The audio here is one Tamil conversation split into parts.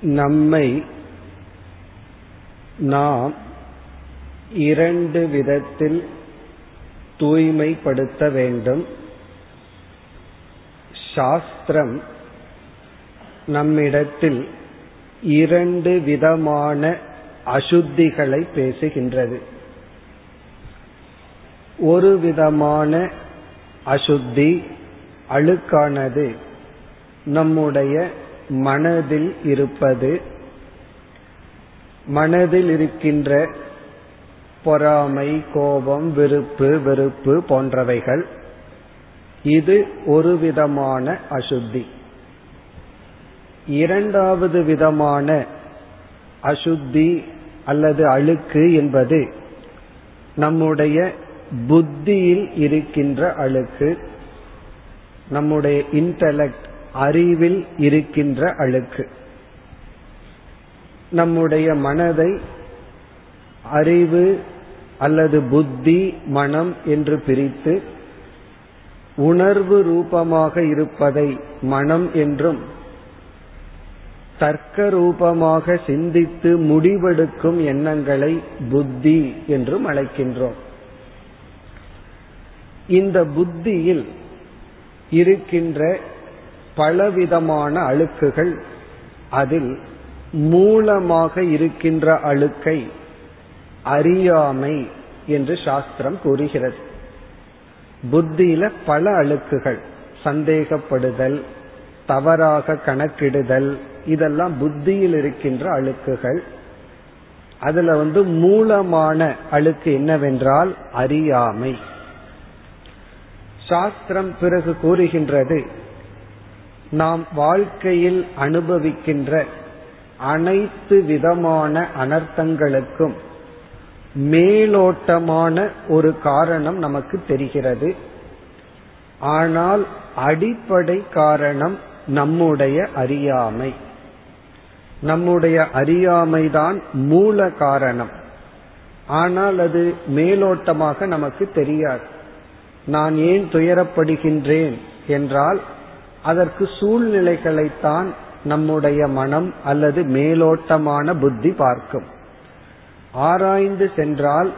நம்மை நாம் இரண்டு விதத்தில் தூய்மைப்படுத்த வேண்டும். சாஸ்திரம் நம்மிடத்தில் இரண்டு விதமான அசுத்திகளை பேசுகின்றது. ஒரு விதமான அசுத்தி அழுக்கானது நம்முடைய மனதில் இருப்பது மனதில் இருக்கின்ற பொறாமை கோபம் விருப்பு வெறுப்பு போன்றவைகள் இது ஒரு விதமான அசுத்தி. இரண்டாவது விதமான அசுத்தி அல்லது அழுக்கு என்பது நம்முடைய புத்தியில் இருக்கின்ற அழுக்கு நம்முடைய இன்டலெக்ட் அறிவில் இருக்கின்ற அழுக்கு. நம்முடைய மனதை அறிவு அல்லது புத்தி மனம் என்று பிரித்து உணர்வு ரூபமாக இருப்பதை மனம் என்றும் தர்க்க ரூபமாக சிந்தித்து முடிவெடுக்கும் எண்ணங்களை புத்தி என்றும் அழைக்கின்றோம். இந்த புத்தியில் இருக்கின்ற பலவிதமான அழுக்குகள் அதில் மூலமாக இருக்கின்ற அழுக்கை அறியாமை என்று சாஸ்திரம் கூறுகிறது. புத்தியில பல அழுக்குகள் சந்தேகப்படுதல் தவறாக கணக்கிடுதல் இதெல்லாம் புத்தியில் இருக்கின்ற அழுக்குகள். அதுல வந்து மூலமான அழுக்கு என்னவென்றால் அறியாமை. சாஸ்திரம் பிறகு கூறுகின்றது நாம் வாழ்க்கையில் அனுபவிக்கின்ற அனைத்து விதமான அனர்த்தங்களுக்கும் மேலோட்டமான ஒரு காரணம் நமக்கு தெரிகிறது. ஆனால் அடிப்படை காரணம் நம்முடைய அறியாமை. நம்முடைய அறியாமைதான் மூல காரணம். ஆனால் அது மேலோட்டமாக நமக்கு தெரியாது. நான் ஏன் துயரப்படுகின்றேன் என்றால் அதற்கு சூழ்நிலைகளைத்தான் நம்முடைய மனம் அல்லது மேலோட்டமான புத்தி பார்க்கும். ஆராய்ந்து சென்றால்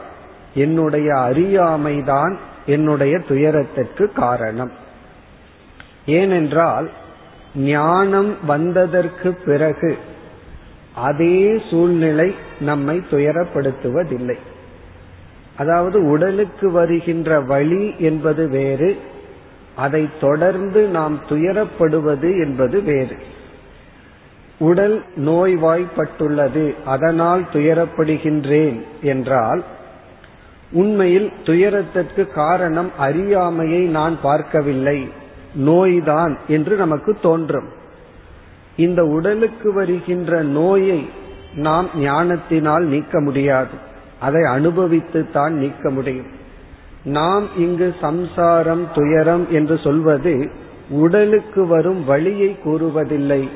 என்னுடைய அறியாமைதான் என்னுடைய துயரத்திற்கு காரணம். ஏனென்றால் ஞானம் வந்ததற்கு பிறகு அதே சூழ்நிலை நம்மை துயரப்படுத்துவதில்லை. அதாவது உடலுக்கு வருகின்ற வழி என்பது வேறு அதை தொடர்ந்து நாம் துயரப்படுவது என்பது வேறு. உடல் நோய்வாய்ப்பட்டுள்ளது அதனால் துயரப்படுகின்றேன் என்றால் உண்மையில் துயரத்திற்கு காரணம் அறியாமையை நான் பார்க்கவில்லை. நோய்தான் என்று நமக்கு தோன்றும். இந்த உடலுக்கு வருகின்ற நோயை நாம் ஞானத்தினால் நீக்க முடியாது. அதை அனுபவித்து தான் நீக்க முடியும். நாம் இங்கு சம்சாரம் துயரம் என்று சொல்வது உடலுக்கு வரும் வழியை கூறுவதில்லை.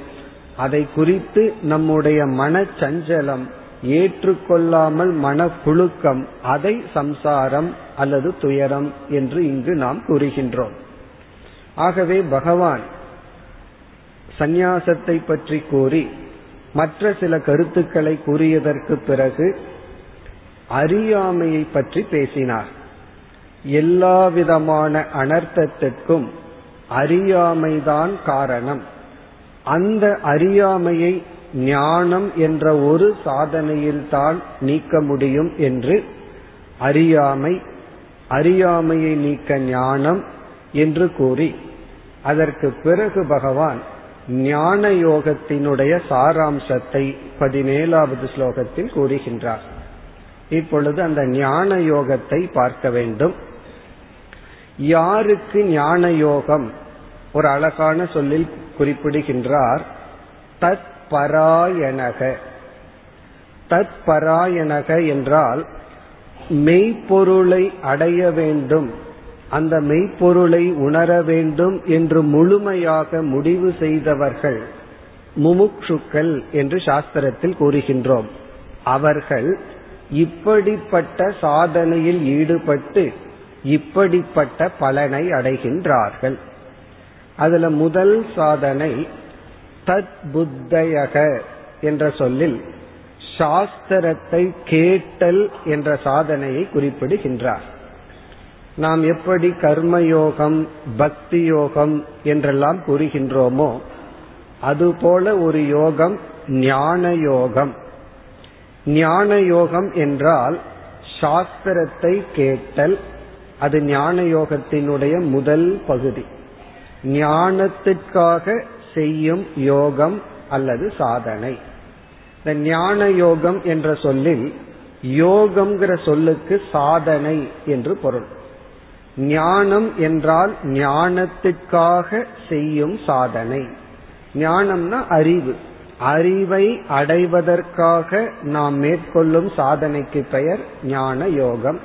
அதை குறித்து நம்முடைய மனச்சஞ்சலம் ஏற்றுக்கொள்ளாமல் மனப்புழுக்கம் அதை சம்சாரம் அல்லது துயரம் என்று இங்கு நாம் கூறுகின்றோம். ஆகவே பகவான் சந்நியாசத்தை பற்றி கூறி மற்ற சில கருத்துக்களை கூறியதற்கு பிறகு அறியாமையை பற்றி பேசினார். எல்லாவிதமான அனர்த்தத்திற்கும் அறியாமைதான் காரணம். அந்த அறியாமையை ஞானம் என்ற ஒரு சாதனையில்தான் நீக்க முடியும் என்று அறியாமை அறியாமையை நீக்க ஞானம் என்று கூறி அதற்கு பிறகு பகவான் ஞான யோகத்தினுடைய சாராம்சத்தை பதினேழாவது ஸ்லோகத்தில் கூறுகின்றார். இப்பொழுது அந்த ஞான யோகத்தை பார்க்க வேண்டும். யாருக்கு ஞான யோகம் ஒரு அழகான சொல்லில் குறிப்பிடுகின்றார். தத் பராயணக தத் பராயணக என்றால் மெய்ப்பொருளை அடைய வேண்டும். அந்த மெய்ப்பொருளை உணர வேண்டும் என்று முழுமையாக முடிவு செய்தவர்கள் முமுக்ஷுக்கள் என்று சாஸ்திரத்தில் கூறுகின்றோம். அவர்கள் இப்படிப்பட்ட சாதனையில் ஈடுபட்டு இப்படிப்பட்ட பலனை அடைகின்றார்கள். அதுல முதல் சாதனை தத் புத்தயக என்ற சொல்லில் சாஸ்திரத்தை கேட்டல் என்ற சாதனையை குறிப்பிடுகின்றார். நாம் எப்படி கர்மயோகம் பக்தி யோகம் என்றெல்லாம் கூறுகின்றோமோ அதுபோல ஒரு யோகம் ஞான யோகம் ஞான யோகம் என்றால் சாஸ்திரத்தை கேட்டல் அது ஞான யோகத்தினுடைய முதல் பகுதி. ஞானத்திற்காக செய்யும் யோகம் அல்லது சாதனை. இந்த ஞான யோகம் என்ற சொல்லில் யோகம்ங்கிற சொல்லுக்கு சாதனை என்று பொருள். ஞானம் என்றால் ஞானத்துக்காக செய்யும் சாதனை. ஞானம்னா அறிவு. அறிவை அடைவதற்காக நாம் மேற்கொள்ளும் சாதனைக்கு பெயர் ஞான யோகம்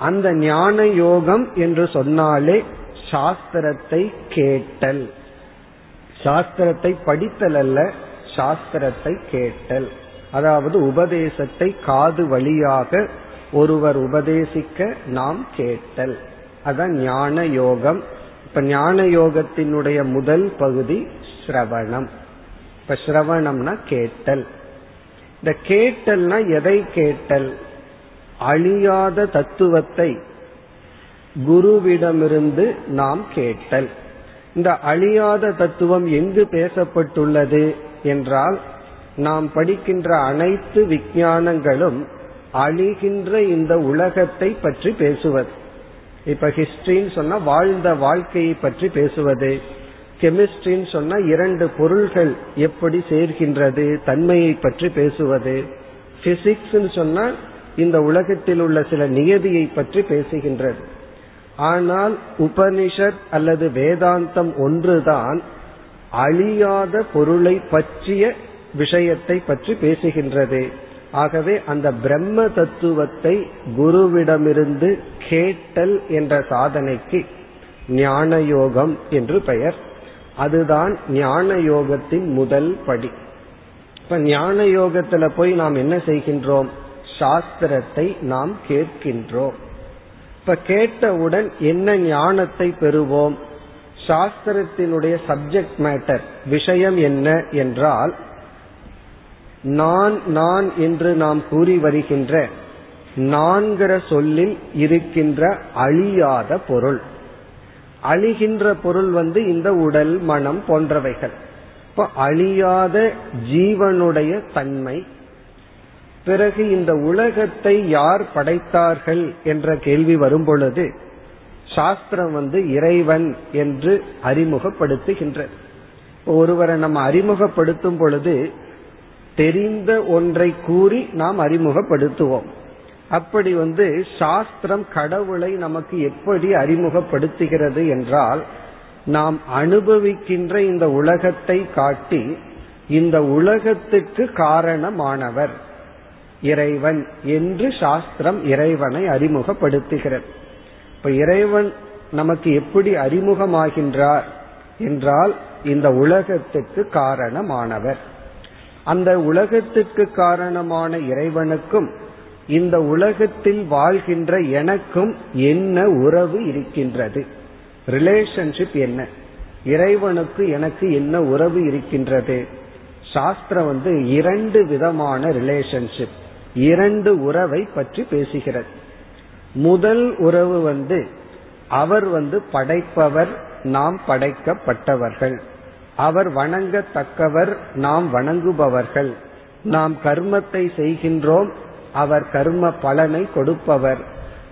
அந்த ஞான யோகம் என்று சொன்னாலே சாஸ்திரத்தை கேட்டல். சாஸ்திரத்தை படித்தல் அல்ல சாஸ்திரத்தை கேட்டல். அதாவது உபதேசத்தை காது வழியாக ஒருவர் உபதேசிக்க நாம் கேட்டல். அதான் ஞான யோகம் இப்ப ஞான யோகத்தினுடைய முதல் பகுதி ஸ்ரவணம். இப்ப ஸ்ரவணம்னா கேட்டல். இந்த கேட்டல்னா எதை கேட்டல்? அழியாத தத்துவத்தை குருவிடமிருந்து நாம் கேட்டல். இந்த அழியாத தத்துவம் எங்கு பேசப்பட்டுள்ளது என்றால் நாம் படிக்கின்ற அனைத்து விஞ்ஞானங்களும் அழிகின்ற இந்த உலகத்தை பற்றி பேசுவது. இப்ப ஹிஸ்டரின்னு சொன்னா வாழ்ந்த வாழ்க்கையை பற்றி பேசுவது. கெமிஸ்ட்ரின்னு சொன்னா இரண்டு பொருள்கள் எப்படி சேர்கின்றது தன்மையை பற்றி பேசுவது. பிசிக்ஸ் சொன்னா இந்த உலகத்தில் உள்ள சில நியதியை பற்றி பேசுகின்றது. ஆனால் உபனிஷத் அல்லது வேதாந்தம் ஒன்றுதான் அழியாத பொருளை பற்றிய விஷயத்தை பற்றி பேசுகின்றது. ஆகவே அந்த பிரம்ம தத்துவத்தை குருவிடமிருந்து கேட்டல் என்ற சாதனைக்கு ஞான யோகம் என்று பெயர். அதுதான் ஞான யோகத்தின் முதல் படி. இப்ப ஞான யோகத்துல போய் நாம் என்ன செய்கின்றோம்? சாஸ்திரத்தை நாம் கேட்கின்றோம். இப்ப கேட்டவுடன் என்ன ஞானத்தை பெறுவோம்? சாஸ்திரத்தினுடைய சப்ஜெக்ட் மேட்டர் விஷயம் என்ன என்றால் நான் நான் என்று நாம் கூறி வருகின்ற நான்கிற சொல்லில் இருக்கின்ற அழியாத பொருள். அழிகின்ற பொருள் வந்து இந்த உடல் மனம் போன்றவைகள். இப்ப அழியாத ஜீவனுடைய தன்மை பிறகு இந்த உலகத்தை யார் படைத்தார்கள் என்ற கேள்வி வரும்பொழுது சாஸ்திரம் வந்து இறைவன் என்று அறிமுகப்படுத்துகின்ற ஒருவரை நம்ம அறிமுகப்படுத்தும் பொழுது தெரிந்த ஒன்றை கூறி நாம் அறிமுகப்படுத்துவோம். அப்படி வந்து சாஸ்திரம் கடவுளை நமக்கு எப்படி அறிமுகப்படுத்துகிறது என்றால் நாம் அனுபவிக்கின்ற இந்த உலகத்தை காட்டி இந்த உலகத்துக்கு காரணமானவர். இறைவன் என்று சாஸ்திரம் இறைவனை அறிமுகப்படுத்துகிறது. இப்ப இறைவன் நமக்கு எப்படி அறிமுகமாகின்றார் என்றால் இந்த உலகத்துக்கு காரணமானவர். அந்த உலகத்துக்கு காரணமான இறைவனுக்கும் இந்த உலகத்தில் வாழ்கின்ற எனக்கும் என்ன உறவு இருக்கின்றது? ரிலேஷன்ஷிப் என்ன? இறைவனுக்கு எனக்கு என்ன உறவு இருக்கின்றது? சாஸ்திரம் வந்து இரண்டு விதமான ரிலேஷன்ஷிப் இரண்டு உறவை பற்றி பேசுகிறது. முதல் உறவு வந்து அவர் வந்து படைப்பவர் நாம் படைக்கப்பட்டவர்கள். அவர் வணங்கத்தக்கவர் நாம் வணங்குபவர்கள். நாம் கர்மத்தை செய்கின்றோம் அவர் கர்ம பலனை கொடுப்பவர்.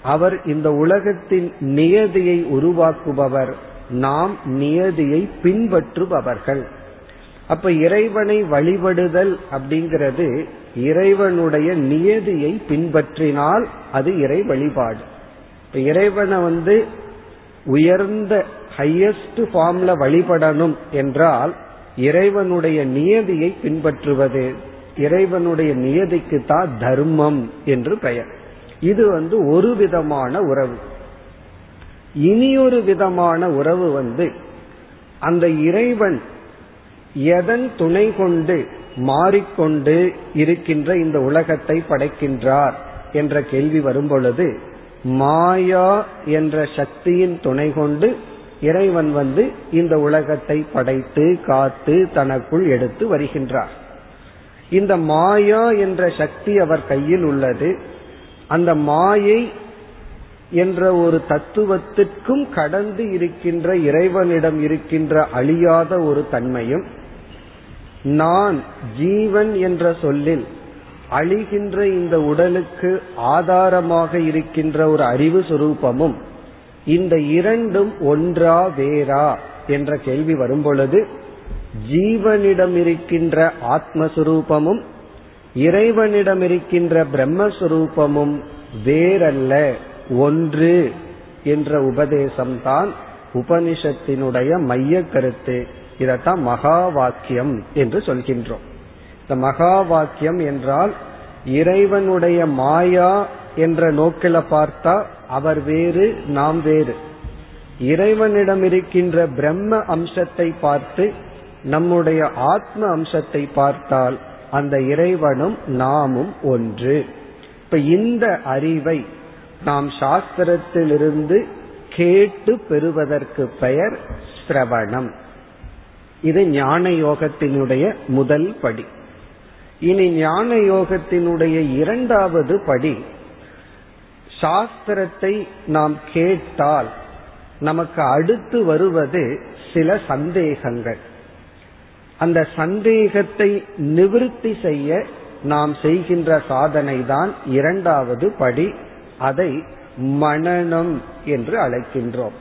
அவர் இந்த உலகத்தின் நியதியை உருவாக்குபவர். நாம் நியதியை பின்பற்றுபவர்கள். அப்ப இறைவனை வழிபடுதல் அப்படிங்கிறது இறைவனுடைய நியதியை பின்பற்றினால் அது இறை வழிபாடு. இப்ப இறைவனை வந்து உயர்ந்த ஹையஸ்ட் ஃபார்ம்ல வழிபடணும் என்றால் இறைவனுடைய நியதியை பின்பற்றுவது இறைவனுடைய நியதிக்கு தான் தர்மம் என்று பெயர். இது வந்து ஒரு விதமான உறவு. இனியொரு விதமான உறவு வந்து அந்த இறைவன் எதன் துணை கொண்டு மாறிக்கொண்டு இருக்கின்ற இந்த உலகத்தை படைக்கின்றார் என்ற கேள்வி வரும் பொழுது மாயா என்ற சக்தியின் துணை கொண்டு இறைவன் வந்து இந்த உலகத்தை படைத்து காத்து தனக்குள் எடுத்து வருகின்றார். இந்த மாயா என்ற சக்தி அவர் கையில் உள்ளது. அந்த மாயை என்ற ஒரு தத்துவத்திற்கும் கடந்து இருக்கின்ற இறைவனிடம் இருக்கின்ற அழியாத ஒரு தன்மையும் நான் ஜீவன் என்ற சொல்லில் அழிகின்ற இந்த உடலுக்கு ஆதாரமாக இருக்கின்ற ஒரு அறிவு சுரூபமும் இந்த இரண்டும் ஒன்றா வேறா என்ற கேள்வி வரும்பொழுது ஜீவனிடம் இருக்கின்ற ஆத்மஸ்வரூபமும் இறைவனிடம் இருக்கின்ற பிரம்மஸ்வரூபமும் வேறல்ல ஒன்று என்ற உபதேசம்தான் உபனிஷத்தினுடைய மைய கருத்து. இதத்தான் மகா வாக்கியம் என்று சொல்கின்றோம். இந்த மகா வாக்கியம் என்றால் இறைவனுடைய மாயா என்ற நோக்கில பார்த்தா அவர் வேறு நாம் வேறு. இறைவனிடம் இருக்கின்ற பிரம்ம அம்சத்தை பார்த்து நம்முடைய ஆத்ம அம்சத்தை பார்த்தால் அந்த இறைவனும் நாமும் ஒன்று. இப்ப இந்த அறிவை நாம் சாஸ்திரத்திலிருந்து கேட்டு பெறுவதற்கு பெயர் சிரவணம் இது ஞான யோகத்தினுடைய முதல் படி. இனி ஞான யோகத்தினுடைய இரண்டாவது படி சாஸ்திரத்தை நாம் கேட்டால் நமக்கு அடுத்து வருவது சில சந்தேகங்கள். அந்த சந்தேகத்தை நிவிருத்தி செய்ய நாம் செய்கின்ற சாதனை தான் இரண்டாவது படி. அதை மனநம் என்று அழைக்கின்றோம்.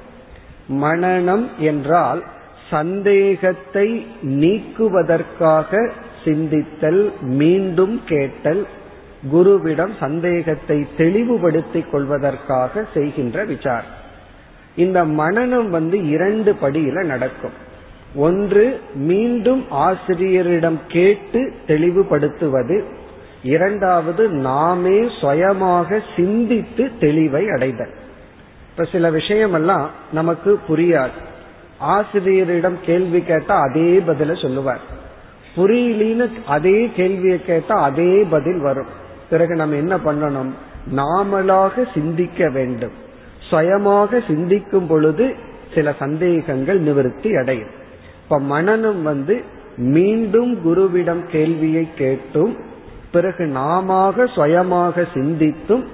மனநம் என்றால் சந்தேகத்தை நீக்குவதற்காக சிந்தித்தல் மீண்டும் கேட்டல் குருவிடம் சந்தேகத்தை தெளிவுபடுத்திக் கொள்வதற்காக செய்கின்ற விசார் இந்த மனநம் வந்து இரண்டு படியில நடக்கும். ஒன்று மீண்டும் ஆசிரியரிடம் கேட்டு தெளிவுபடுத்துவது. இரண்டாவது நாமே சுயமாக சிந்தித்து தெளிவை அடைதல். இப்ப சில விஷயமெல்லாம் நமக்கு புரியாது. ஆசிரியரிடம் கேள்வி கேட்டா அதே பதில சொல்லுவார். புரியலின்னு அதே கேள்வியை கேட்டா அதே பதில் வரும். பிறகு நம்ம என்ன பண்ணணும்? நாமளாக சிந்திக்க வேண்டும். சுயமாக சிந்திக்கும் பொழுது சில சந்தேகங்கள் நிவர்த்தி அடையும். இப்ப மனநம் வந்து மீண்டும் குருவிடம் கேள்வியை கேட்டும் பிறகு நாம சுயமாக சிந்தித்தும்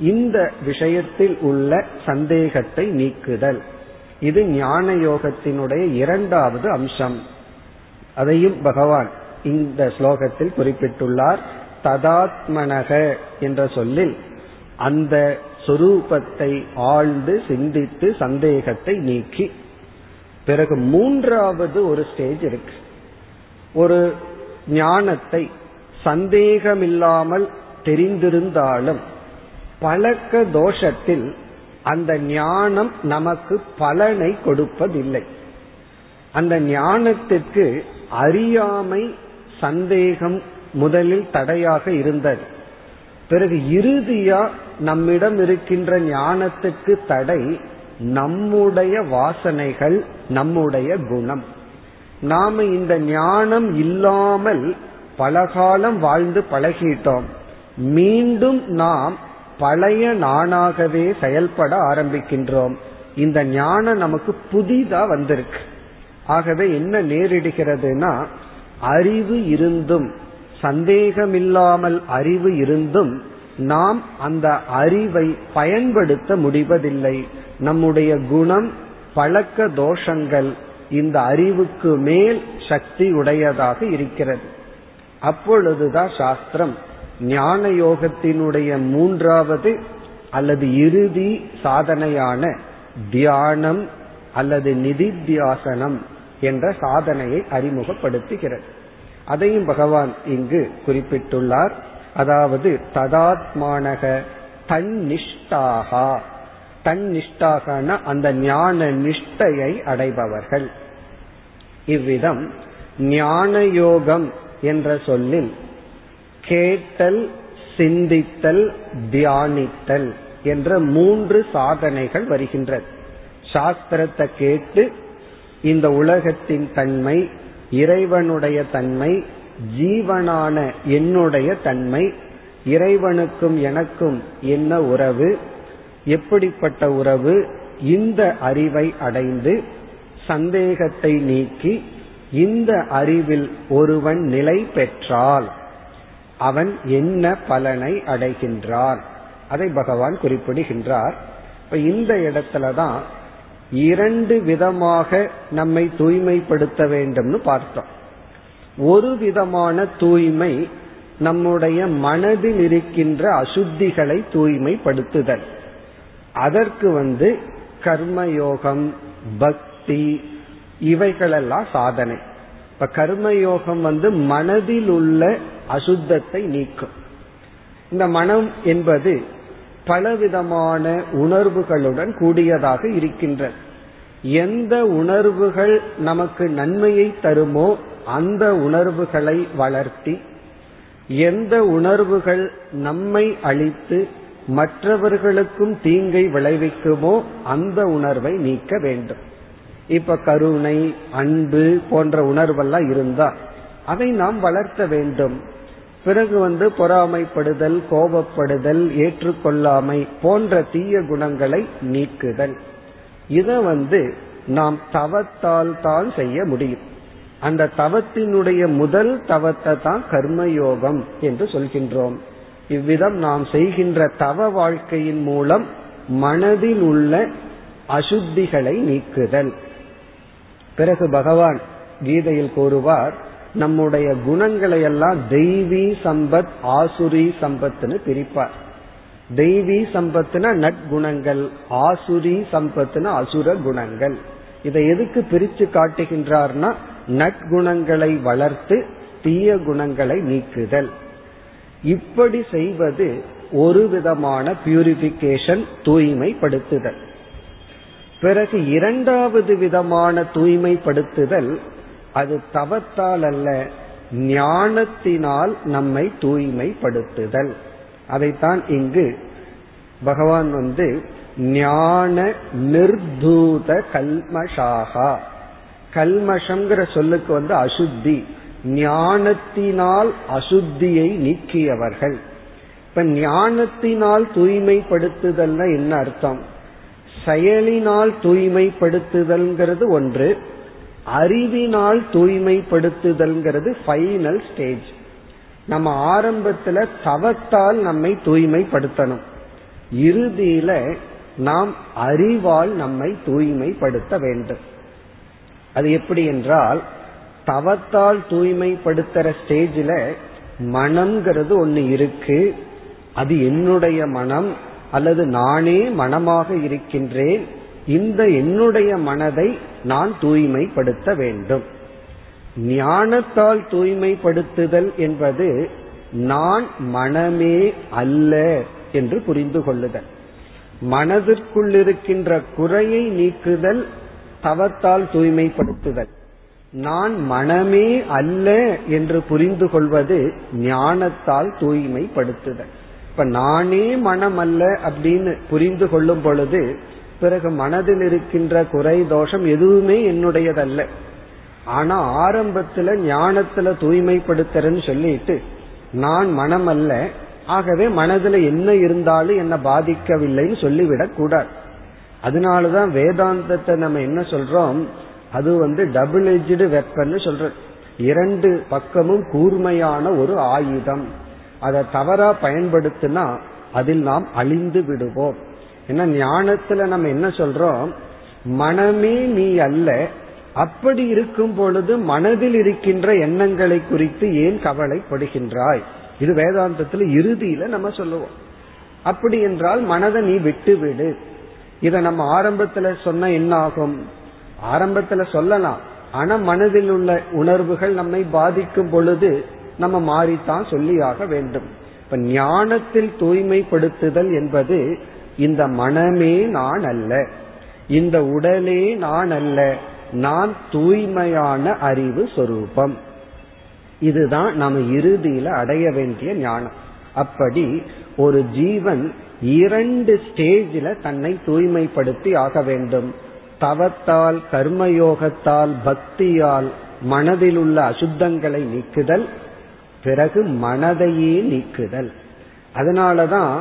இந்த விஷயத்தில் உள்ள சந்தேகத்தை நீக்குதல். இது ஞான யோகத்தினுடைய இரண்டாவது அம்சம். அதையும் பகவான் இந்த ஸ்லோகத்தில் குறிப்பிட்டுள்ளார். ததாத்மனக என்ற சொல்லில் அந்த சொரூபத்தை ஆழ்ந்து சிந்தித்து சந்தேகத்தை நீக்கி. பிறகு மூன்றாவது ஒரு ஸ்டேஜ் இருக்கு. ஒரு ஞானத்தை சந்தேகமில்லாமல் தெரிந்திருந்தாலும் பழக்க தோஷத்தில் அந்த ஞானம் நமக்கு பலனை கொடுப்பதில்லை. அந்த ஞானத்திற்கு அறியாமை சந்தேகம் முதலில் தடையாக இருந்தது. பிறகு இறுதியா நம்மிடம் இருக்கின்ற ஞானத்துக்கு தடை நம்முடைய வாசனைகள் நம்முடைய குணம். நாம இந்த ஞானம் இல்லாமல் பலகாலம் வாழ்ந்து பழகிட்டோம். மீண்டும் நாம் பழைய நானாகவே செயல்பட ஆரம்பிக்கின்றோம். இந்த ஞானம் நமக்கு புதிதா வந்திருக்கு. ஆகவே என்ன நேரிடுகிறதுனா அறிவு இருந்தும் சந்தேகமில்லாமல் அறிவு இருந்தும் நாம் அந்த அறிவை பயன்படுத்த முடிவதில்லை. நம்முடைய குணம் பழக்க தோஷங்கள் இந்த அறிவுக்கு மேல் சக்தி உடையதாக இருக்கிறது. அப்பொழுதுதான் சாஸ்திரம் ஞான யோகத்தினுடைய மூன்றாவது அல்லது இறுதி சாதனையான தியானம் அல்லது நிதித்தியாசனம் என்ற சாதனையை அறிமுகப்படுத்துகிறது. அதையும் பகவான் இங்கு குறிப்பிட்டுள்ளார். அதாவது ததாத்மானக தன்னிஷ்டாகா. தன்னிஷ்டாகன அந்த ஞான நிஷ்டையை அடைபவர்கள். இவ்விதம் ஞான யோகம் என்ற சொல்லில் கேட்டல் சிந்தித்தல் தியானித்தல் என்ற மூன்று சாதனைகள் வருகின்றது சாஸ்திரத்தை கேட்டு இந்த உலகத்தின் தன்மை இறைவனுடைய தன்மை ஜீவனான என்னுடைய தன்மை இறைவனுக்கும் எனக்கும் என்ன உறவு எப்படிப்பட்ட உறவு இந்த அறிவை அடைந்து சந்தேகத்தை நீக்கி இந்த அறிவில் ஒருவன் நிலை பெற்றால் அவன் என்ன பலனை அடைகின்றான் அதை பகவான் குறிப்பிடுகின்றார். இப்ப இந்த இடத்துலதான் இரண்டு விதமாக நம்மை தூய்மைப்படுத்த வேண்டும்னு பார்த்தோம். ஒரு விதமான தூய்மை நம்முடைய மனதில் இருக்கின்ற அசுத்திகளை தூய்மைப்படுத்துதல். அதற்கு வந்து கர்மயோகம் பக்தி இவைகளெல்லாம் சாதனை. இப்ப கர்மயோகம் வந்து மனதில் உள்ள அசுத்தத்தை நீக்கும். இந்த மனம் என்பது பலவிதமான உணர்வுகளுடன் கூடியதாக இருக்கின்றது எந்த உணர்வுகள் நமக்கு நன்மையை தருமோ அந்த உணர்வுகளை வளர்த்தி எந்த உணர்வுகள் நம்மை அழித்து மற்றவர்களுக்கும் தீங்கை விளைவிக்குமோ அந்த உணர்வை நீக்க வேண்டும். இப்ப கருணை அன்பு போன்ற உணர்வெல்லாம் இருந்தா அதை நாம் வளர்த்த வேண்டும். பிறகு வந்து பொறாமைப்படுதல் கோபப்படுதல் ஏற்றுக்கொள்ளாமை போன்ற தீய குணங்களை நீக்குதல். இதை வந்து நாம் தவத்தால் தான் செய்ய முடியும். அந்த தவத்தினுடைய முதல் தவத்தை தான் கர்மயோகம் என்று சொல்கின்றோம். இவ்விதம் நாம் செய்கின்ற தவ வாழ்க்கையின் மூலம் மனதில் உள்ள அசுத்திகளை நீக்குதல். பிறகு பகவான் கீதையில் கூறுவார் நம்முடைய குணங்களை எல்லாம் தெய்வீ சம்பத் ஆசுரி சம்பத்னு பிரிப்பார். தெய்வீ சம்பத்துனா நற்குணங்கள் ஆசுரி சம்பத்துனா அசுர குணங்கள். இதை எதுக்கு பிரிச்சு காட்டுகின்றார்னா நற்குணங்களை வளர்த்து தீய குணங்களை நீக்குதல். இப்படி செய்வது ஒரு விதமான பியூரிபிகேஷன் தூய்மைப்படுத்துதல். பிறகு இரண்டாவது விதமான தூய்மைப்படுத்துதல் அது தவத்தால் அல்ல ஞானத்தினால் நம்மை தூய்மைப்படுத்துதல். அதைத்தான் இங்கு பகவான் வந்து ஞான நிர்தூத கல்மஷாகா. கல்மஷங்கிற சொல்லுக்கு வந்து அசுத்தி ஞானத்தினால் அசுத்தியை நீக்கியவர்கள். இப்ப ஞானத்தினால் தூய்மைப்படுத்துதல்னா என்ன அர்த்தம்? செயலினால் தூய்மைப்படுத்துதல்ங்கிறது ஒன்று அறிவினால் தூய்மைப்படுத்துதல்ங்கிறது ஃபைனல் ஸ்டேஜ் நம்ம ஆரம்பத்துல தவத்தால் நம்மை தூய்மைப்படுத்தணும். இறுதியில நாம் அறிவால் நம்மை தூய்மைப்படுத்த வேண்டும். அது எப்படி என்றால் தவத்தால் தூய்மைப்படுத்துற ஸ்டேஜில் மனம்ங்கிறது ஒன்று இருக்கு. அது என்னுடைய மனம் அல்லது நானே மனமாக இருக்கின்றேன். இந்த என்னுடைய மனதை நான் தூய்மைப்படுத்த வேண்டும். ஞானத்தால் தூய்மைப்படுத்துதல் என்பது நான் மனமே அல்ல என்று புரிந்து கொள்ளுதல். மனதிற்குள் இருக்கின்ற குறையை நீக்குதல் தவத்தால் தூய்மைப்படுத்துதல். நான் மனமே அல்ல என்று புரிந்து கொள்வது ஞானத்தால் தூய்மைப்படுத்துதல். இப்ப நானே மனம் அல்ல அப்படின்னு புரிந்து கொள்ளும் பொழுது பிறகு மனதில் இருக்கின்ற குறை தோஷம் எதுவுமே என்னுடையதல்ல. ஆனா ஆரம்பத்துல ஞானத்துல தூய்மைப்படுத்துறேன்னு சொல்லிட்டு நான் மனம் அல்ல ஆகவே மனதுல என்ன இருந்தாலும் என்ன பாதிக்கவில்லைன்னு சொல்லிவிடக் கூடாது. அதனாலதான் வேதாந்தத்தை நம்ம என்ன சொல்றோம்? அது வந்து டபுள் எஜ்டு வெப்பன்னு சொல்ற இரண்டு பக்கமும் கூர்மையான ஒரு ஆயுதம். அதை தவறா பயன்படுத்தினா அதில் நாம் அழிந்து விடுவோம். ஏன்னா ஞானத்துல நம்ம என்ன சொல்றோம்? மனமே நீ அல்ல. அப்படி இருக்கும் பொழுது மனதில் இருக்கின்ற எண்ணங்களை குறித்து ஏன் கவலைப்படுகின்றாய்? இது வேதாந்தத்துல இறுதியில நம்ம சொல்லுவோம். அப்படி என்றால் மனதை நீ விட்டு விடு இத நம்ம ஆரம்பத்துல சொன்ன என்ன ஆகும் ஆரம்பத்துல சொல்லலாம். ஆனா மனதில் உள்ள உணர்வுகள் நம்மை பாதிக்கும் பொழுது நம்ம மாறித்தான் சொல்லியாக வேண்டும். இப்ப ஞானத்தில் தூய்மைப்படுத்துதல் என்பது இந்த மனமே நான் அல்ல. இந்த உடலே நான் அல்ல. நான் தூய்மையான அறிவு சொரூபம். இதுதான் நம்ம இறுதியில அடைய வேண்டிய ஞானம். அப்படி ஒரு ஜீவன் இரண்டு ஸ்டேஜில் தன்னை தூய்மைப்படுத்தி ஆக வேண்டும். தவத்தால் கர்மயோகத்தால் பக்தியால் மனதில் உள்ள அசுத்தங்களை நீக்குதல் பிறகு மனதையே நீக்குதல். அதனாலதான்